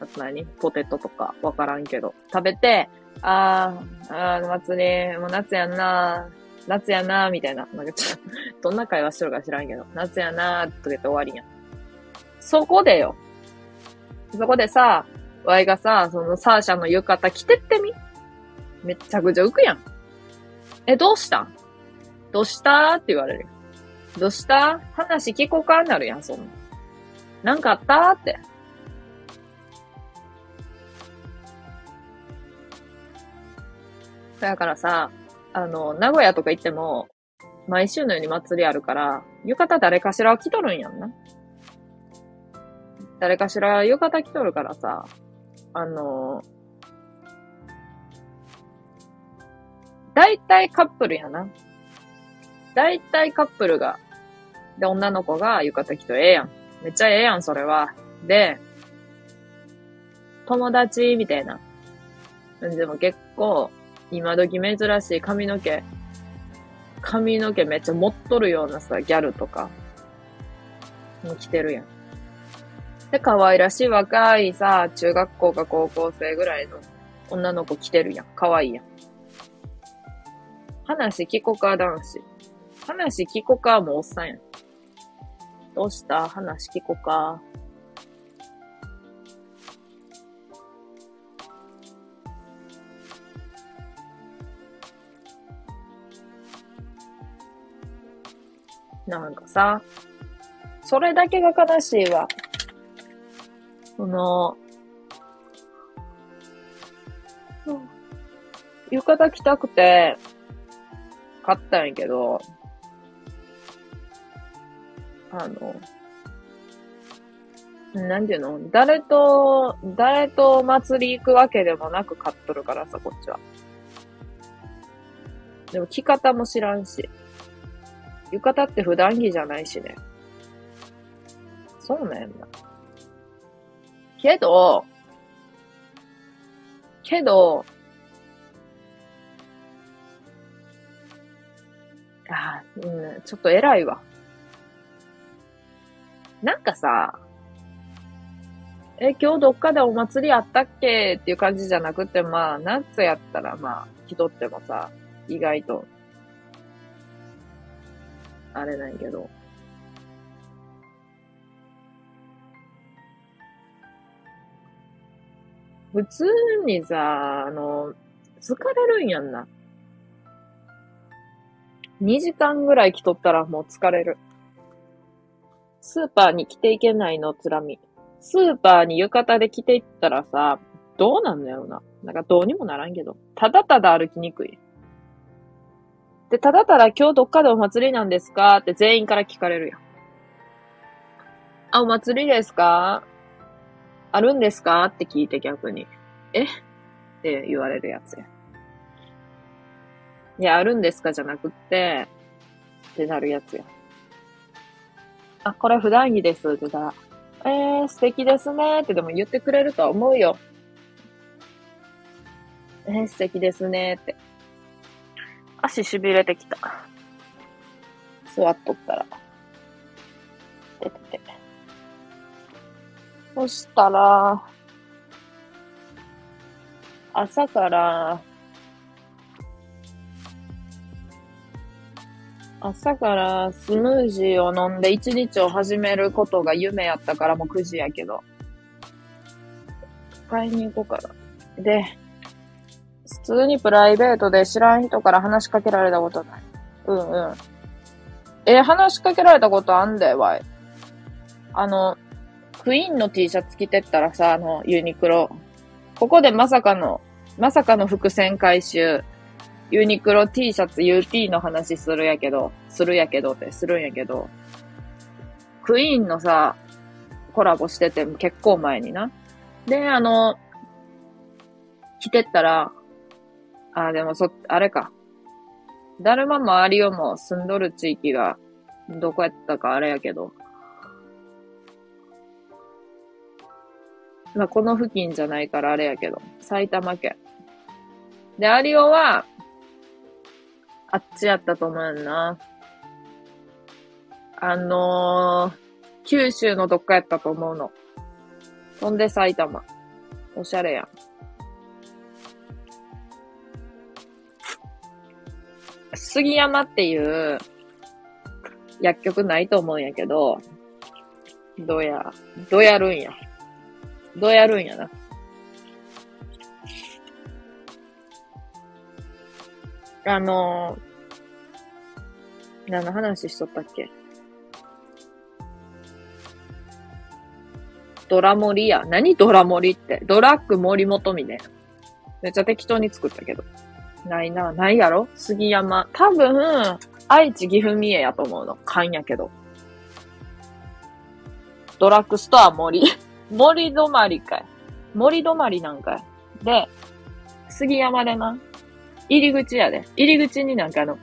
あと何？ポテトとかわからんけど。食べて、あー、あー、祭り、もう夏やんな夏やなみたいな。なんかちょっと、どんな会話しとるか知らんけど、夏やなーって言って終わりやん。そこでよ。そこでさ、ワイがさ、そのサーシャの浴衣着てってみめっちゃくちゃ浮くやん。え、どうしたどうした？って言われる。どうした？話聞こうか？なるやん、そんな。なんかあった？って。だからさ、あの、名古屋とか行っても、毎週のように祭りあるから、浴衣誰かしら着とるんやんな。誰かしら浴衣着とるからさ、あの、大体カップルやな。大体カップルが、で、女の子が浴衣着とええやん。めっちゃええやん、それは。で、友達みたいな。でも結構、今時珍しい髪の毛、髪の毛めっちゃ持っとるようなさ、ギャルとか、も着てるやん。で、可愛らしい若いさ、中学校か高校生ぐらいの女の子着てるやん。可愛いやん。話聞こか男子。話聞こかもうおっさんやん。どうした？話聞こか。なんかさ、それだけが悲しいわ。その、浴衣着たくて、買ったんやけど、あの、なんていうの？誰と、誰と祭り行くわけでもなく買っとるからさ、こっちは。でも着方も知らんし。浴衣って普段着じゃないしね。そうなんや。けど、けど、あうん、ちょっと偉いわ。なんかさ、え、今日どっかでお祭りあったっけ？っていう感じじゃなくて、まあ、夏やったらまあ、人ってもさ、意外とあれないけど。普通にさ、あの、疲れるんやんな。2時間ぐらい来とったらもう疲れる。スーパーに着ていけないの、つらみ。スーパーに浴衣で着ていったらさ、どうなんのやろな。なんかどうにもならんけど。ただただ歩きにくい。で、ただただ今日どっかでお祭りなんですか？って全員から聞かれるやん。あ、お祭りですか？あるんですか？って聞いて逆に。え？って言われるやつや。いや、あるんですか？じゃなくって、ってなるやつや。あ、これ普段着ですって言ったら、えー、素敵ですねってでも言ってくれると思うよ。えー、素敵ですねって。足痺れてきた。座っとったら。ててて。そしたら、朝から、朝からスムージーを飲んで一日を始めることが夢やったからもう9時やけど。買いに行こうかな。で、普通にプライベートで知らん人から話しかけられたことない。うんうん。え、話しかけられたことあんだよ、わい。あの、クイーンの T シャツ着てったらさ、あの、ユニクロ。ここでまさかの、まさかの伏線回収。ユニクロ T シャツ UT の話するやけど、するやけどってするんやけど、クイーンのさ、コラボしてて結構前にな。で、あの、着てったら、あ、でもそ、あれか。だるまもアリオも住んどる地域が、どこやったかあれやけど。まあ、この付近じゃないからあれやけど。埼玉県。で、アリオは、あっちやったと思うな。あのー、九州のどっかやったと思うの。ほんで埼玉。おしゃれやん。杉山っていう薬局ないと思うんやけど、どうや、どうやるんや。どうやるんやな。あのー、何の話しとったっけ？ドラモリや。何ドラモリって？ドラッグ森本みたいな。めっちゃ適当に作ったけど。ないな、ないやろ？杉山。多分、愛知岐阜三重やと思うの。勘やけど。ドラッグストア森。森止まりかい。森止まりなんかい。で、杉山でな。入り口やで。入り口になんかあの、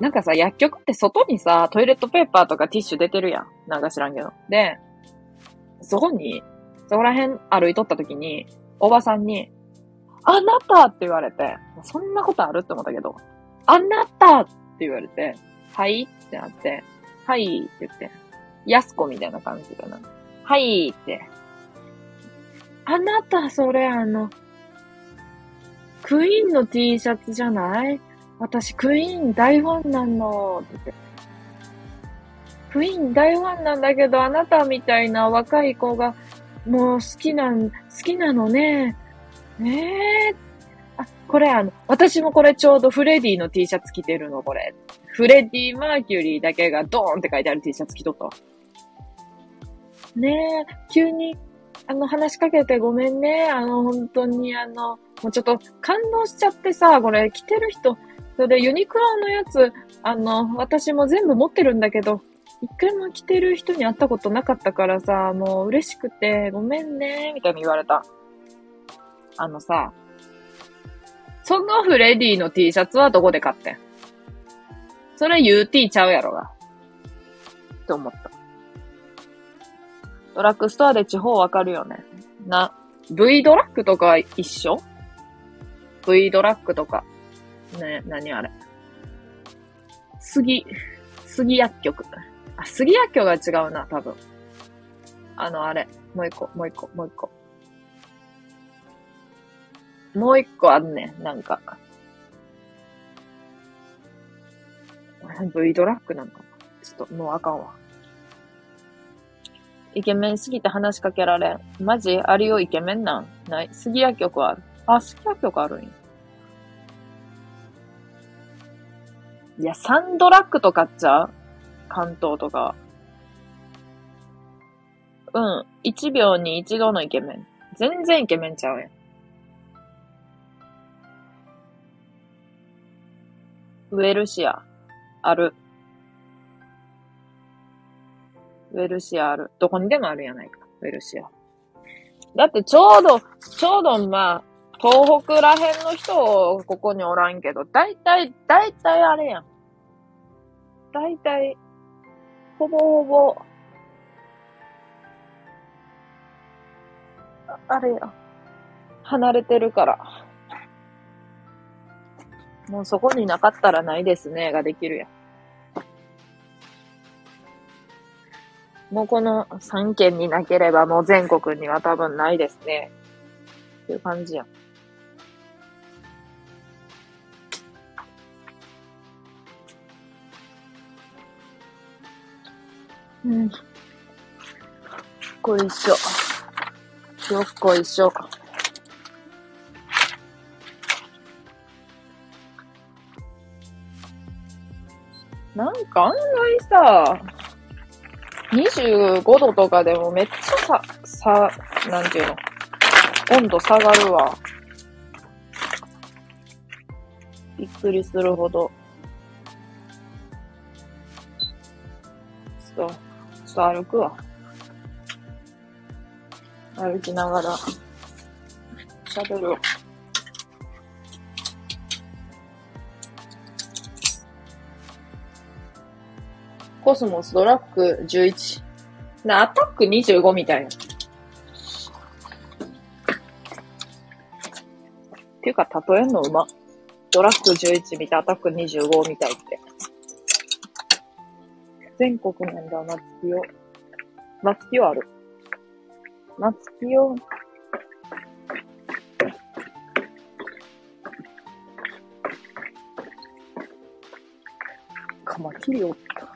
なんかさ、薬局って外にさ、トイレットペーパーとかティッシュ出てるやん。なんか知らんけど。で、そこに、そこら辺歩いとった時に、おばさんに、あなたって言われて、そんなことある？って思ったけど、あなたって言われて、はいってなって、はいって言って、やすこみたいな感じかな。はいって。あなた、それあの、クイーンの T シャツじゃない？私、クイーン大ファンなのって。クイーン大ファンなんだけど、あなたみたいな若い子が、もう好きなん、好きなのね。ええ、あ、これあの、私もこれちょうどフレディの T シャツ着てるの、これ。フレディ・マーキュリーだけがドーンって書いてある T シャツ着とった。ねえ、急に、あの、話しかけてごめんね。あの、本当に、あの、もうちょっと感動しちゃってさ、これ着てる人、それでユニクロのやつ、あの、私も全部持ってるんだけど、一回も着てる人に会ったことなかったからさ、もう嬉しくて、ごめんね、みたいに言われた。あのさ、そのフレディの T シャツはどこで買ってん？それ UT ちゃうやろが。って思った。ドラッグストアで地方わかるよね。な、V ドラッグとか一緒 ?V ドラッグとか。ね、何あれ？杉、杉薬局。あ、杉薬局が違うな、多分。あの、あれ。もう一個、もう一個、もう一個。もう一個あんね、なんか。V ドラッグなんか。ちょっと、もうあかんわ。イケメンすぎて話しかけられん。マジ？ありよイケメンなん？ない？杉谷局ある？あ、杉谷局あるん。いや、サンドラッグとかっちゃ関東とか。うん。一秒に一度のイケメン。全然イケメンちゃうやん。ウェルシア。ある。ウェルシアある。どこにでもあるやないか。ウェルシア。だってちょうど、ちょうどまあ、東北らへんの人を、ここにおらんけど、だいたい、だいたいあれやん。だいたい、ほぼほぼ、あれや。離れてるから。もうそこになかったらないですね、ができるやん。もうこの3県になければもう全国には多分ないですね。っていう感じやん。うん。こいしょ。よっこいしょ。なんか案外さ、25度とかでもめっちゃさ、さ、なんていうの、温度下がるわ。びっくりするほど。ちょっと、ちょっと歩くわ。歩きながら、喋るわ。コスモスドラッグ11。な、アタック25みたいな。っていうか、例えんのうま。ドラッグ11見てアタック25みたいって。全国なんだ、松清。松清ある。松清。カマキリおった。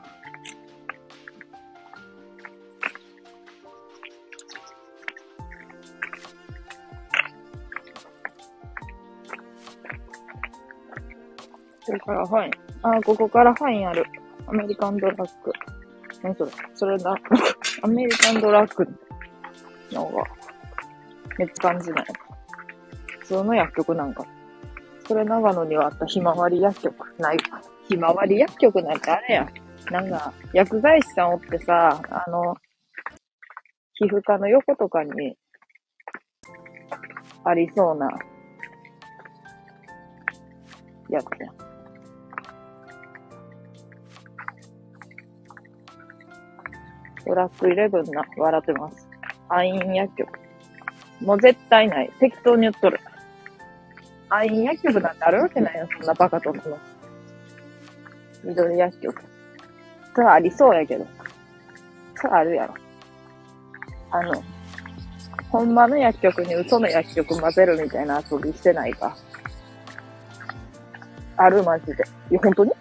からファイン。あ、ここからファインある。アメリカンドラッグ。何それ？それだ。アメリカンドラッグのが、めっちゃ感じない。普通の薬局なんか。それ長野にはあったひまわり薬局。ない。ひまわり薬局なんてあれやなんか、薬剤師さんおってさ、あの、皮膚科の横とかに、ありそうな、やつや。ドラッグイレブンな、笑ってます。愛飲薬局。もう絶対ない。適当に言っとる。愛飲薬局なんてあるわけないよ、そんなバカとの。緑薬局。それありそうやけど。それあるやろ。あの、ほんまの薬局に嘘の薬局混ぜるみたいな遊びしてないか。ある、マジで。いや、ほんとに？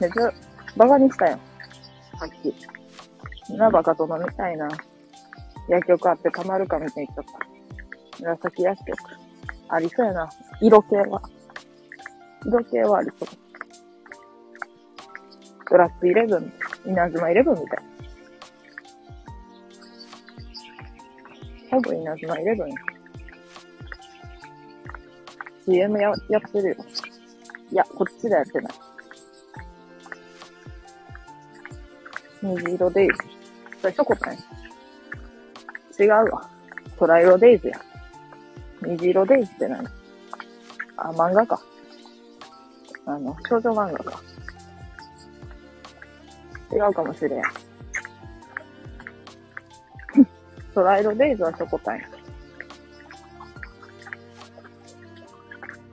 めっちゃ、バカにしたよ。さっき。なバカ殿みたいな薬局あってたまるかみたいな言っちゃった。紫薬局。ありそうやな。色系は。色系はありそう。ドラッグイレブン、稲妻イレブンみたい。多分稲妻イレブン。CM ややってるよ。いや、こっちでやってない。虹色デイズ。それ一言ね。違うわ。空色デイズや。虹色デイズって何？あ、漫画か。あの、少女漫画か。違うかもしれん。空色デイズはしょこたんや。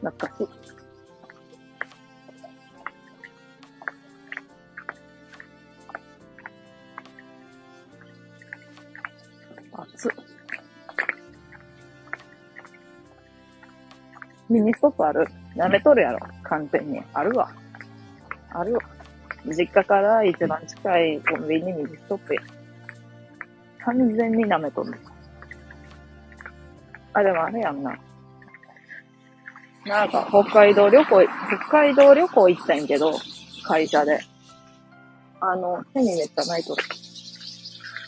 懐かしい。ミニストップあるやめとるやろ完全に。あるわ。あるわ。実家から一番近いコンビニミニストップや。完全に舐めとんねあ、でもあれやんな。なんか、北海道旅行、北海道旅行行ったんやけど、会社で。あの、セミめっちゃ鳴いとる。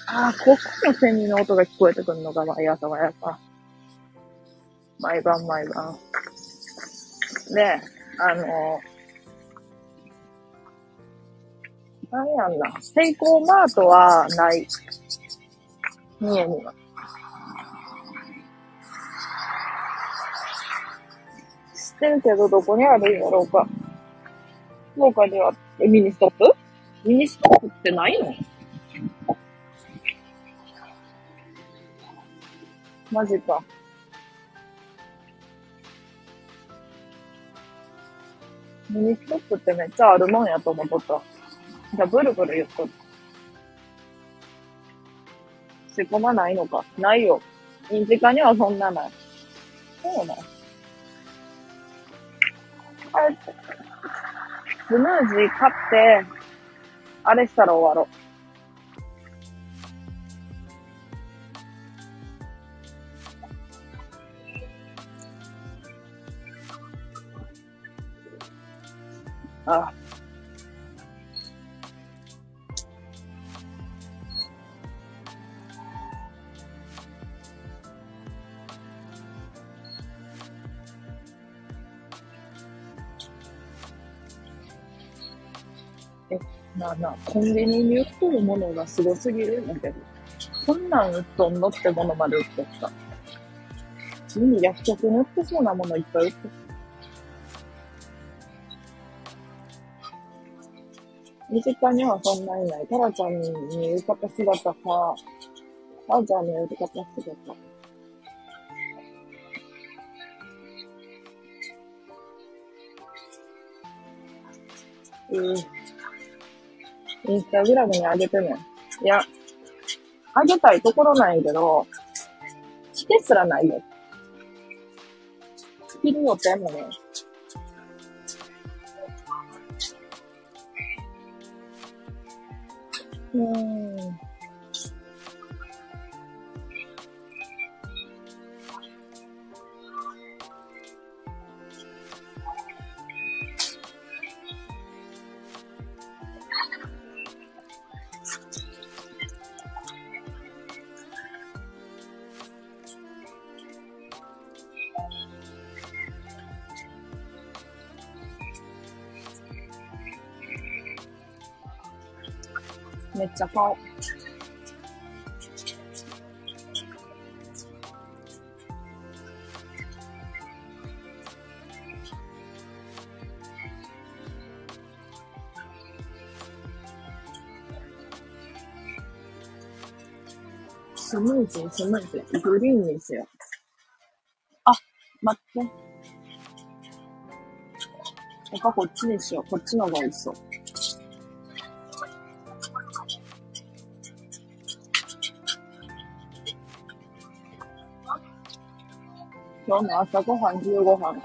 ああ、ここのセミの音が聞こえてくるのが毎朝毎朝。毎晩毎晩。で、あの、なんやんな。セイコーマートはない。三重には。知ってるけど、どこにあるんやろうか。福岡には、え、ミニストップ？ミニストップってないの？マジか。ミニストップってめっちゃあるもんやと思っとった。じゃ、ブルブル言っとった。仕込まないのか？ないよ。身近にはそんなない。そうなん？あれ、スムージー買って、あれしたら終わろう。コンビニに売っとるものがすごすぎるんだけど。こんなん売っとんのってものまで売っとった。普通に薬局に売ってそうなものいっぱい売って身近にはそんなにない。タラちゃんに浴衣姿か、タラちゃんに浴衣姿。えー、インスタグラムにあげてね。いや、あげたいところなんやけど、してすらないよ。着る予定もね、うん。ムージー、スムージー。グリーンにしよ。あ、待って。他こっちにしよう。こっちの方が美味しそう。今日の朝ごはん、昼ごはん。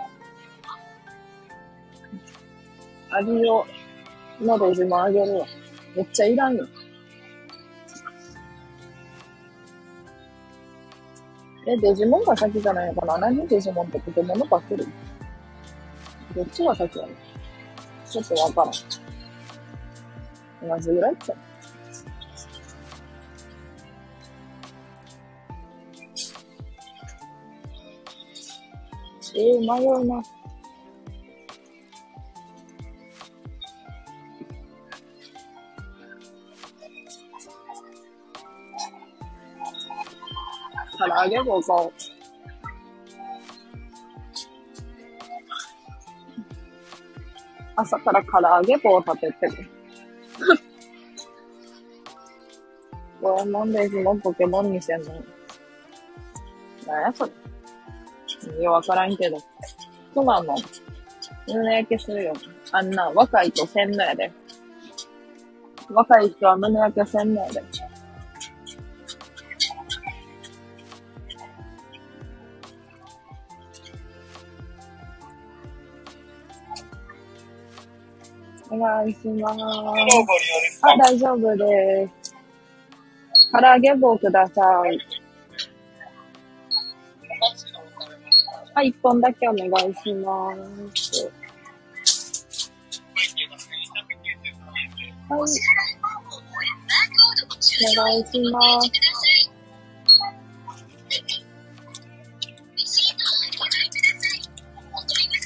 味を、のレジもあげるわ。めっちゃいらんよ。え、デジモンが先じゃないのかな？何デジモンってポケモンのパクリどっちが先やの？ちょっとわからん。同じぐらいっちゃう。えー、迷います揚げ棒買おう。朝から唐揚げ棒を食べてる。ドラえもんですもポケモンにしてんの。なんやそれ。よ、わからんけど。クマも、胸焼けするよ。あんな、若いとせんのやで。若い人は胸焼けせんのやで。お願いします。あ、大丈夫です。唐揚げ棒ください。はい、一本だけお願いします。はい。お願いします。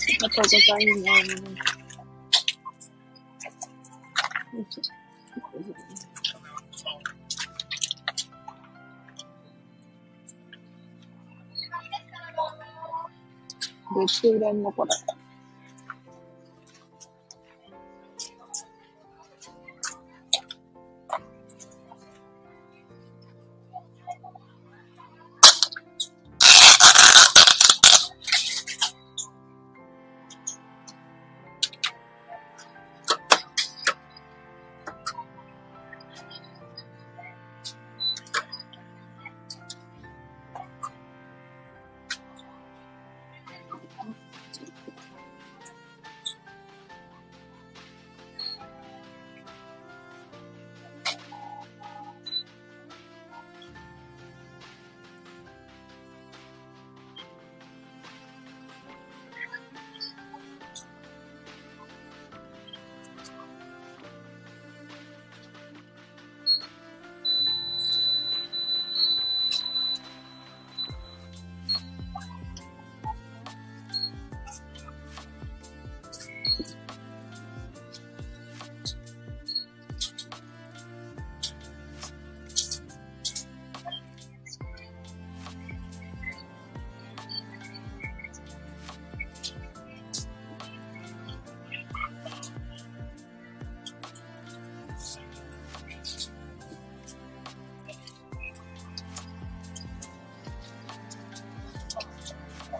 ありがとうございます。で、中連のこれ。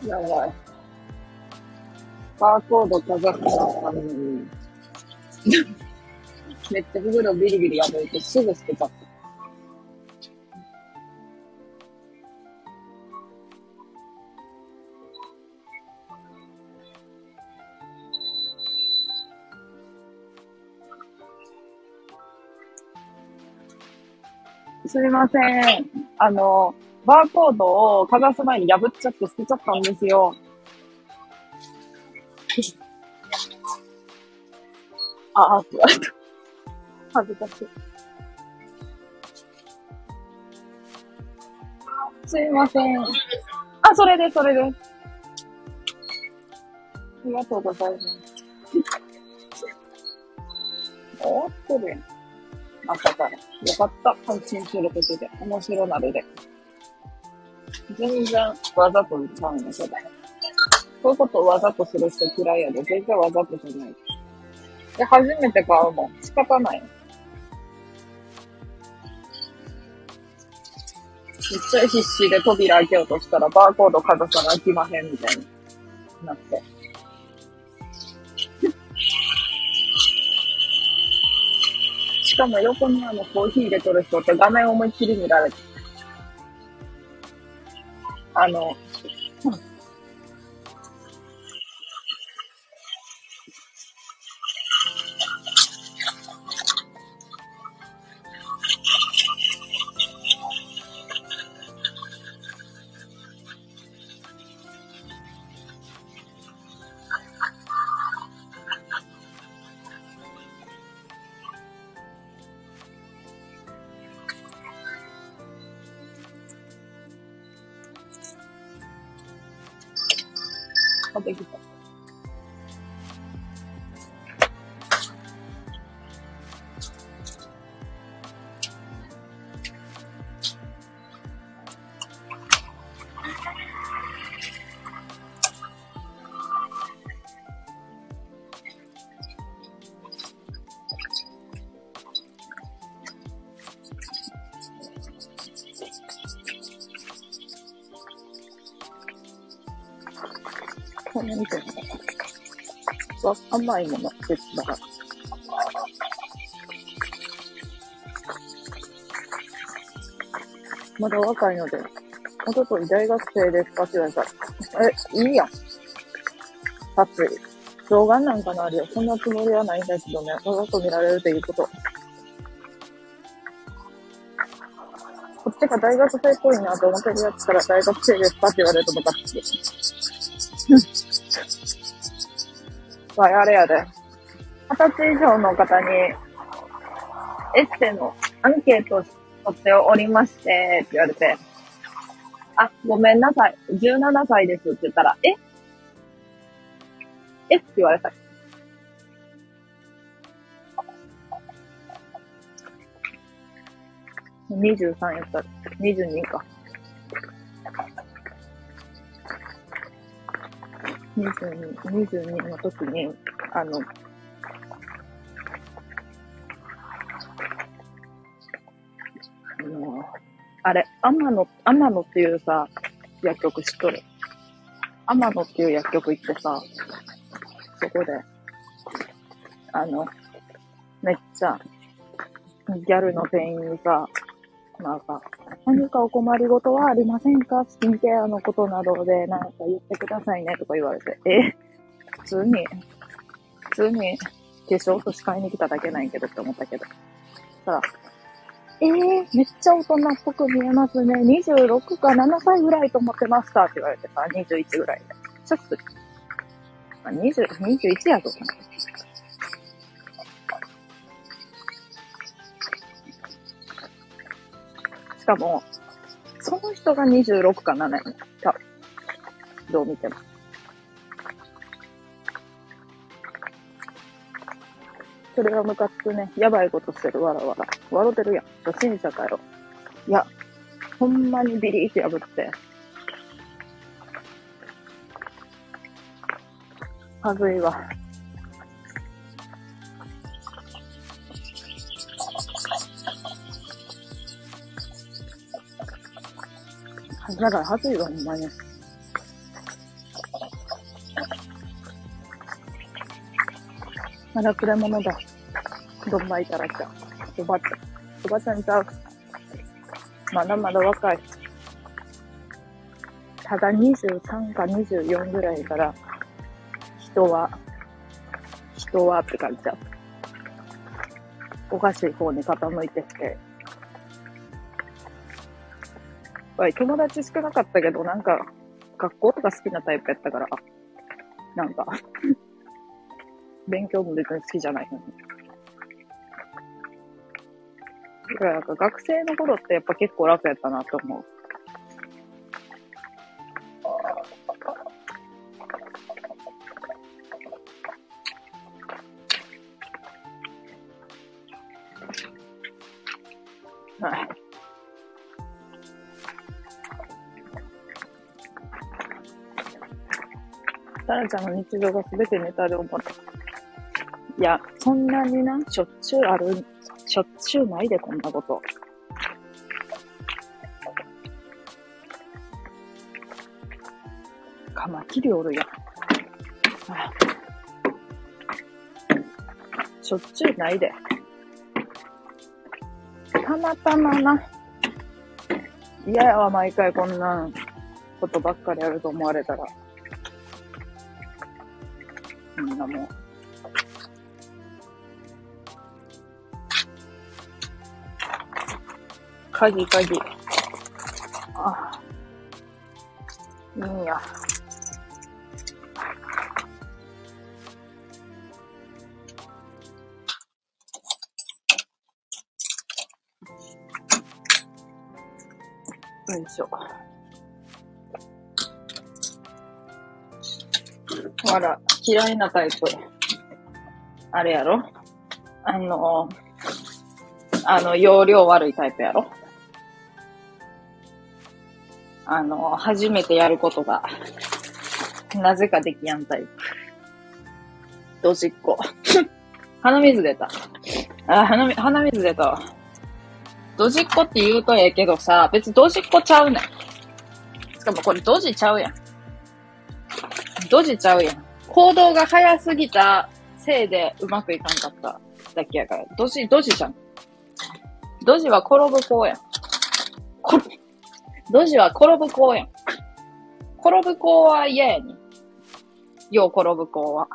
やばい。バーコードかざすなあのに。めっちゃ袋ビリビリ破いてすぐ捨てた。すみません。あの、バーコードをかざす前に破っちゃって捨てちゃったんですよ。ああ、って言われた。恥ずかしい。すいません。あ、それです、それです。ありがとうございます。終わってるやん。朝から。よかった。配信することで。面白なるで。全然わざとちゃうんだけど。こういうことをわざとする人嫌いやで。全然わざとじゃない。で、初めて買うもん。仕方ない。めっちゃ必死で扉開けようとしたら、バーコードかざさな開きまへんみたいになって。しかも横にあのコーヒー入れとる人って画面思いっきり見られて。あの、甘いもの別だから。まだ若いので、おととい大学生ですかって言われたら、え、いいやん。殺意。動画なんかなあるよ。そんなつもりはないんだけどね、わざと見られるということ。こっちが大学生っぽいなと思ってるやつから大学生ですかって言われるとムカつく。まあ、あれやで。二十歳以上の方に、エッセのアンケートを取っておりまして、って言われて、あ、ごめんなさい。17歳ですって言ったら、え？え？って言われた。23やったら、22か。22、22の時に、あの、あの、あれ、天野、天野っていうさ、薬局知っとる？天野っていう薬局行ってさ、そこで、あの、めっちゃ、ギャルの店員にさ、なんか、何かお困りごとはありませんか？スキンケアのことなどでなんか言ってくださいねとか言われて、え？普通に、普通に化粧とし買いに来ただけなんやけどって思ったけど。たら、えー、めっちゃ大人っぽく見えますね。26か7歳ぐらいと思ってましたって言われてさ、21ぐらいで。ちょっと、あ、20、21やぞ。かも、その人が26か7やね多分。どう見ても。それがムカつくね。やばいことしてる、わらわら。笑ってるやん。初心者かよ。いや、ほんまにビリーって破って。はずいわ。だから初いわ、ほんまに。まだくれ者だ。どんまいたらちゃ。おばちゃん。おばちゃんちゃう。まだまだ若い。ただ23か24ぐらいから、人は、人はって感じう。おかしい方に傾いてきて。友達少なかったけど、なんか、学校とか好きなタイプやったから、なんか 勉強も別に好きじゃないのに。だからなんか学生の頃ってやっぱ結構楽やったなと思う。はい。タラちゃんの日常がすべてネタで思った。いや、そんなにな、しょっちゅうある、しょっちゅうないで、こんなこと。カマキリおるやん。しょっちゅうないで。たまたまな。嫌やわ、毎回こんなことばっかりやると思われたら。なもう。鍵、鍵。あ、いいんや。よいしょ。ほら、嫌いなタイプ。あれやろ？あの、あの、容量悪いタイプやろ？あの、初めてやることが、なぜかできやんタイプ。どじっこ。鼻水出た。あ、鼻、鼻水出た。ドジっこって言うとええけどさ、別にドジっこちゃうねん。しかもこれドジちゃうやん。ドジちゃうやん。行動が早すぎたせいでうまくいかんかっただけやから。ドジ、ドジじゃん。ドジは転ぶ子やん。こ、ドジは転ぶ子やん。転ぶ子は嫌やね。よう転ぶ子は。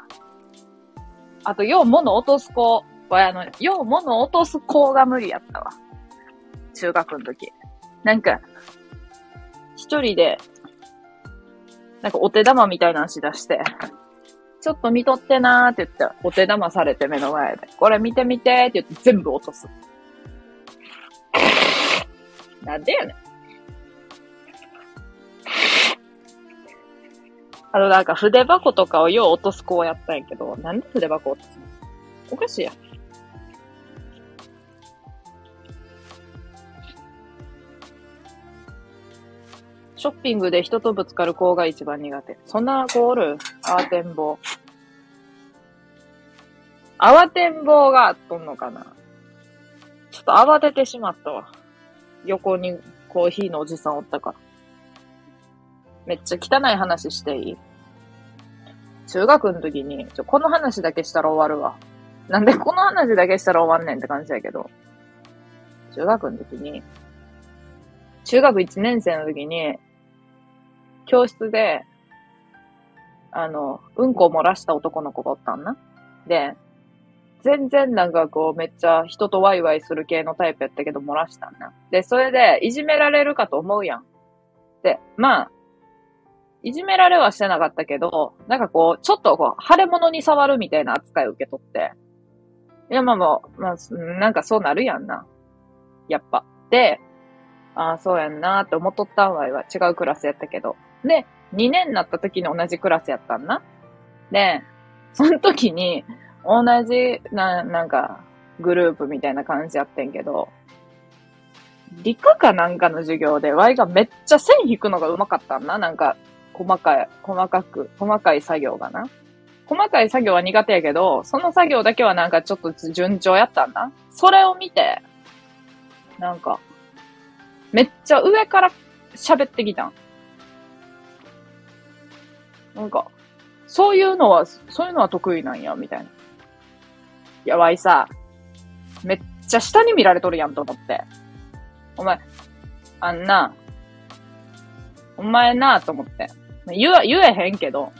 あと、よう物落とす子は、あの、よう物落とす子が無理やったわ。中学の時。なんか、一人で、なんかお手玉みたいなのし出して、ちょっと見とってなーって言って、お手玉されて目の前で、これ見てみてって言って全部落とす。なんでやねん。あの、なんか筆箱とかをよう落とす子をやったんやけど、なんで筆箱落とすの？おかしいやん。ショッピングで人とぶつかる子が一番苦手。そんな子おる？慌てんぼう。慌てんぼうがあっとんのかな？ちょっと慌ててしまったわ。横にコーヒーのおじさんおったから。めっちゃ汚い話していい？中学の時に、ちょ、この話だけしたら終わるわ。なんでこの話だけしたら終わんねんって感じやけど。中学の時に、中学1年生の時に、教室で、あの、うんこを漏らした男の子がおったんな。で、全然なんかこうめっちゃ人とワイワイする系のタイプやったけど漏らしたんな。で、それでいじめられるかと思うやん。で、まあ、いじめられはしてなかったけど、なんかこう、ちょっとこう、腫れ物に触るみたいな扱いを受け取って。いや、まあもう、まあ、なんかそうなるやんな。やっぱ。で、ああ、そうやんなーって思っとったんわいは違うクラスやったけど。で、2年になった時に同じクラスやったんな。で、その時に、同じ、な、なんか、グループみたいな感じやってんけど、理科かなんかの授業で、ワイがめっちゃ線引くのが上手かったんな。なんか、細かい、細かく、細かい作業がな。細かい作業は苦手やけど、その作業だけはなんかちょっと順調やったんだ。それを見て、なんか、めっちゃ上から喋ってきたん。なんか、そういうのは、そういうのは得意なんや、みたいな。やばいさ、めっちゃ下に見られとるやんと思って。お前、あんな、お前なと思って。言わ、言えへんけど、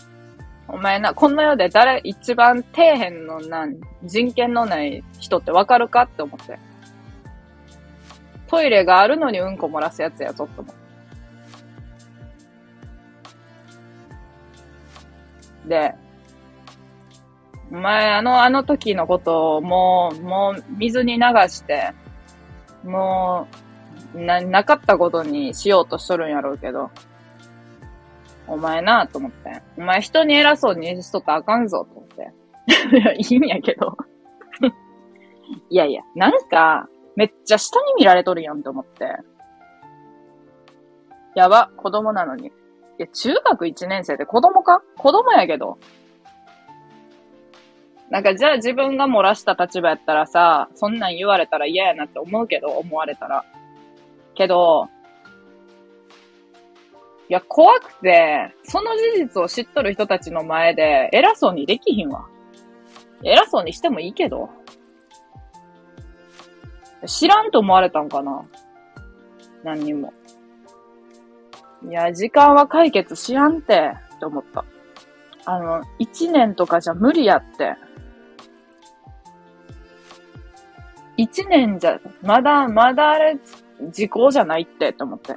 お前な、この世で誰、一番底辺のな、人権のない人ってわかるかって思って。トイレがあるのにうんこ漏らすやつやぞって思って。で、お前、あの、あの時のことをもう、もう水に流して、もう、な、なかったことにしようとしとるんやろうけど、お前なと思って。お前人に偉そうにしとったらあかんぞと思って。いや、いいんやけど。いやいや、なんか、めっちゃ下に見られとるやんと思って。やば、子供なのに。いや、中学1年生で子供か？子供やけど。なんか、じゃあ自分が漏らした立場やったらさ、そんなん言われたら嫌やなって思うけど、思われたら。けど、いや、怖くて、その事実を知っとる人たちの前で、偉そうにできひんわ。偉そうにしてもいいけど。知らんと思われたんかな？何にも。いや、時間は解決しやんて、って思った。あの、一年とかじゃ無理やって。一年じゃ、まだ、まだあれ、時効じゃないって、って思って。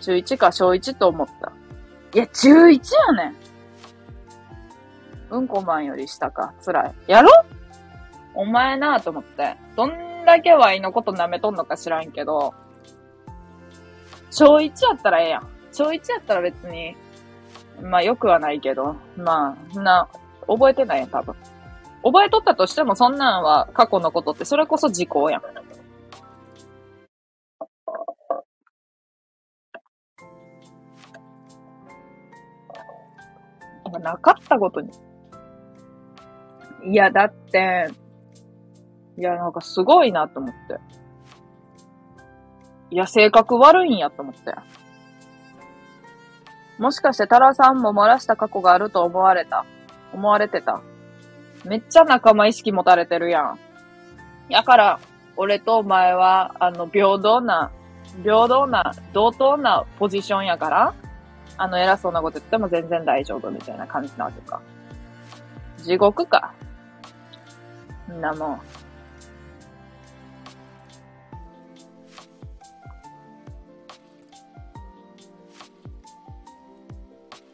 中1か小1と思った。いや、中1やねん。うんこマンより下か。辛い。やろ？お前なと思って。どんだけワイのこと舐めとんのか知らんけど、小1やったらええやん。小1やったら別に、まあ良くはないけど、まあ、な、覚えてないやん、多分。覚えとったとしてもそんなんは過去のことってそれこそ時効やん。なかったことに。いや、だって、いや、なんかすごいなと思って。いや、性格悪いんやと思って。もしかしてタラさんも漏らした過去があると思われた？思われてた？めっちゃ仲間意識持たれてるやん。やから、俺とお前は、あの、平等な、平等な、同等なポジションやから、あの、偉そうなこと言っても全然大丈夫みたいな感じなわけか。地獄か。みんなもう。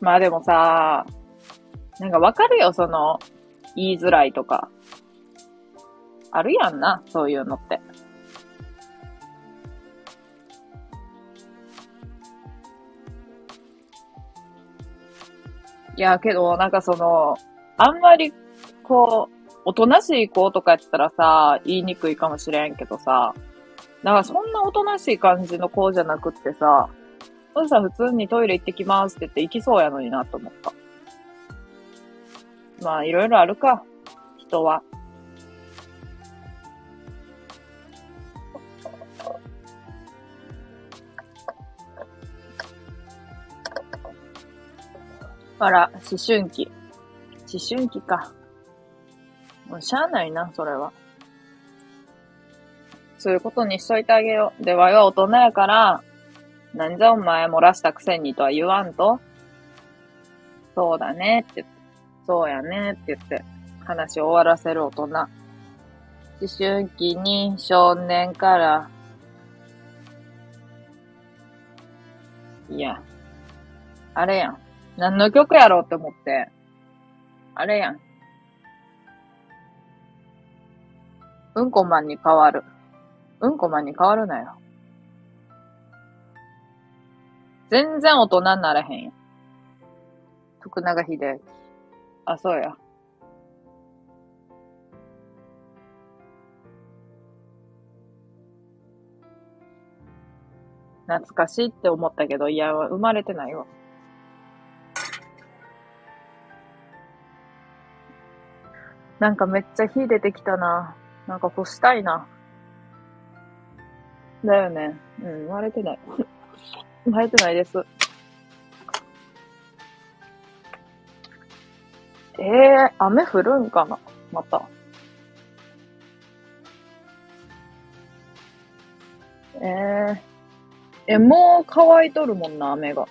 まあでもさ、なんかわかるよ、その、言いづらいとか。あるやんな、そういうのって。いや、けど、なんかその、あんまり、こう、おとなしい子とかやったらさ、言いにくいかもしれんけどさ、なんかそんなおとなしい感じの子じゃなくってさ、そうさ、普通にトイレ行ってきますって言って行きそうやのになと思った。まあ、いろいろあるか、人は。あら、思春期。思春期か。もうしゃあないな、それは。そういうことにしといてあげよう。で、わいは大人やから、なんじゃお前漏らしたくせにとは言わんと。そうだねってって、そうやねって言って、話を終わらせる大人。思春期に少年から、いや、あれやん。何の曲やろうって思って。あれやん。うんこマンに変わる。うんこマンに変わるなよ。全然大人になれへんや。徳永秀明。あ、そうや。懐かしいって思ったけど、いや、生まれてないわ。なんかめっちゃ火出てきたな。なんか干したいな。だよね。うん、生まれてない。生えてないです。ええー、雨降るんかな？また。ええー、え、もう乾いとるもんな、雨が。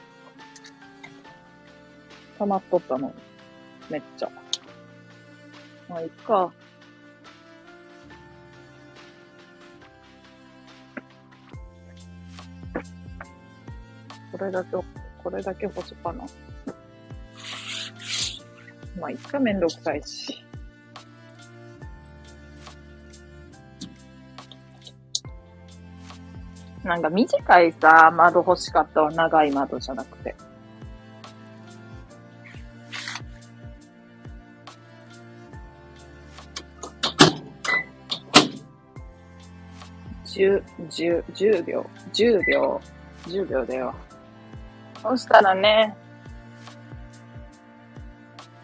溜まっとったの。めっちゃ。まあ、いっか。これだけ、これだけ干すかな。まあ、いっかめんどくさいし。なんか短いさ、窓欲しかったわ。長い窓じゃなくて。十、十、十秒、十秒、十秒だよ。そしたらね、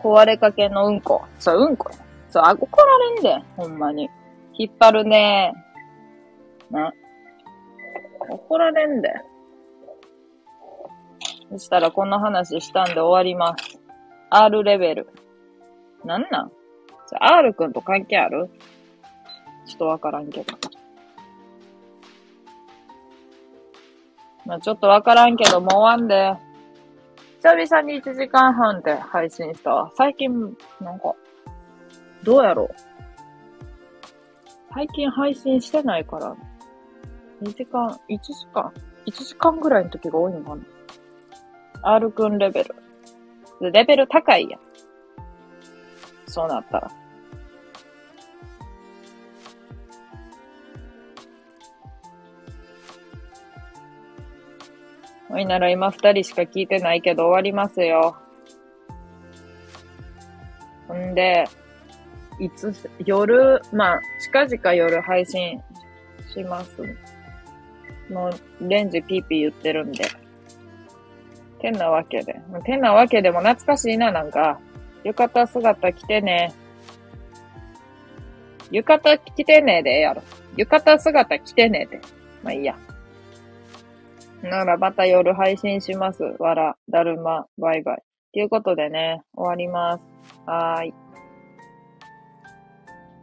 壊れかけのうんこ。そう、うんこ。そう、あ、怒られんで、ほんまに。引っ張るね。な。怒られんで。そしたらこんな話したんで終わります。R レベル。なんなん ?R くんと関係ある？ちょっとわからんけど。まあちょっとわからんけど、もう終わんで。久々に1時間半で配信したわ。最近、なんか、どうやろう？最近配信してないから、2時間、1時間、1時間ぐらいの時が多いのかな。R くんレベル。でレベル高いやん。そうなったら。おいなら今二人しか聞いてないけど終わりますよ。ほんで、いつ、夜、まあ、近々夜配信します。もう、レンジピーピー言ってるんで。てなわけで。てなわけでも懐かしいな、なんか。浴衣姿着てね。浴衣着てねでええやろ。浴衣姿着てねえで。まあいいや。ならまた夜配信します。わら、だるま、バイバイ。ということでね、終わります。はーい。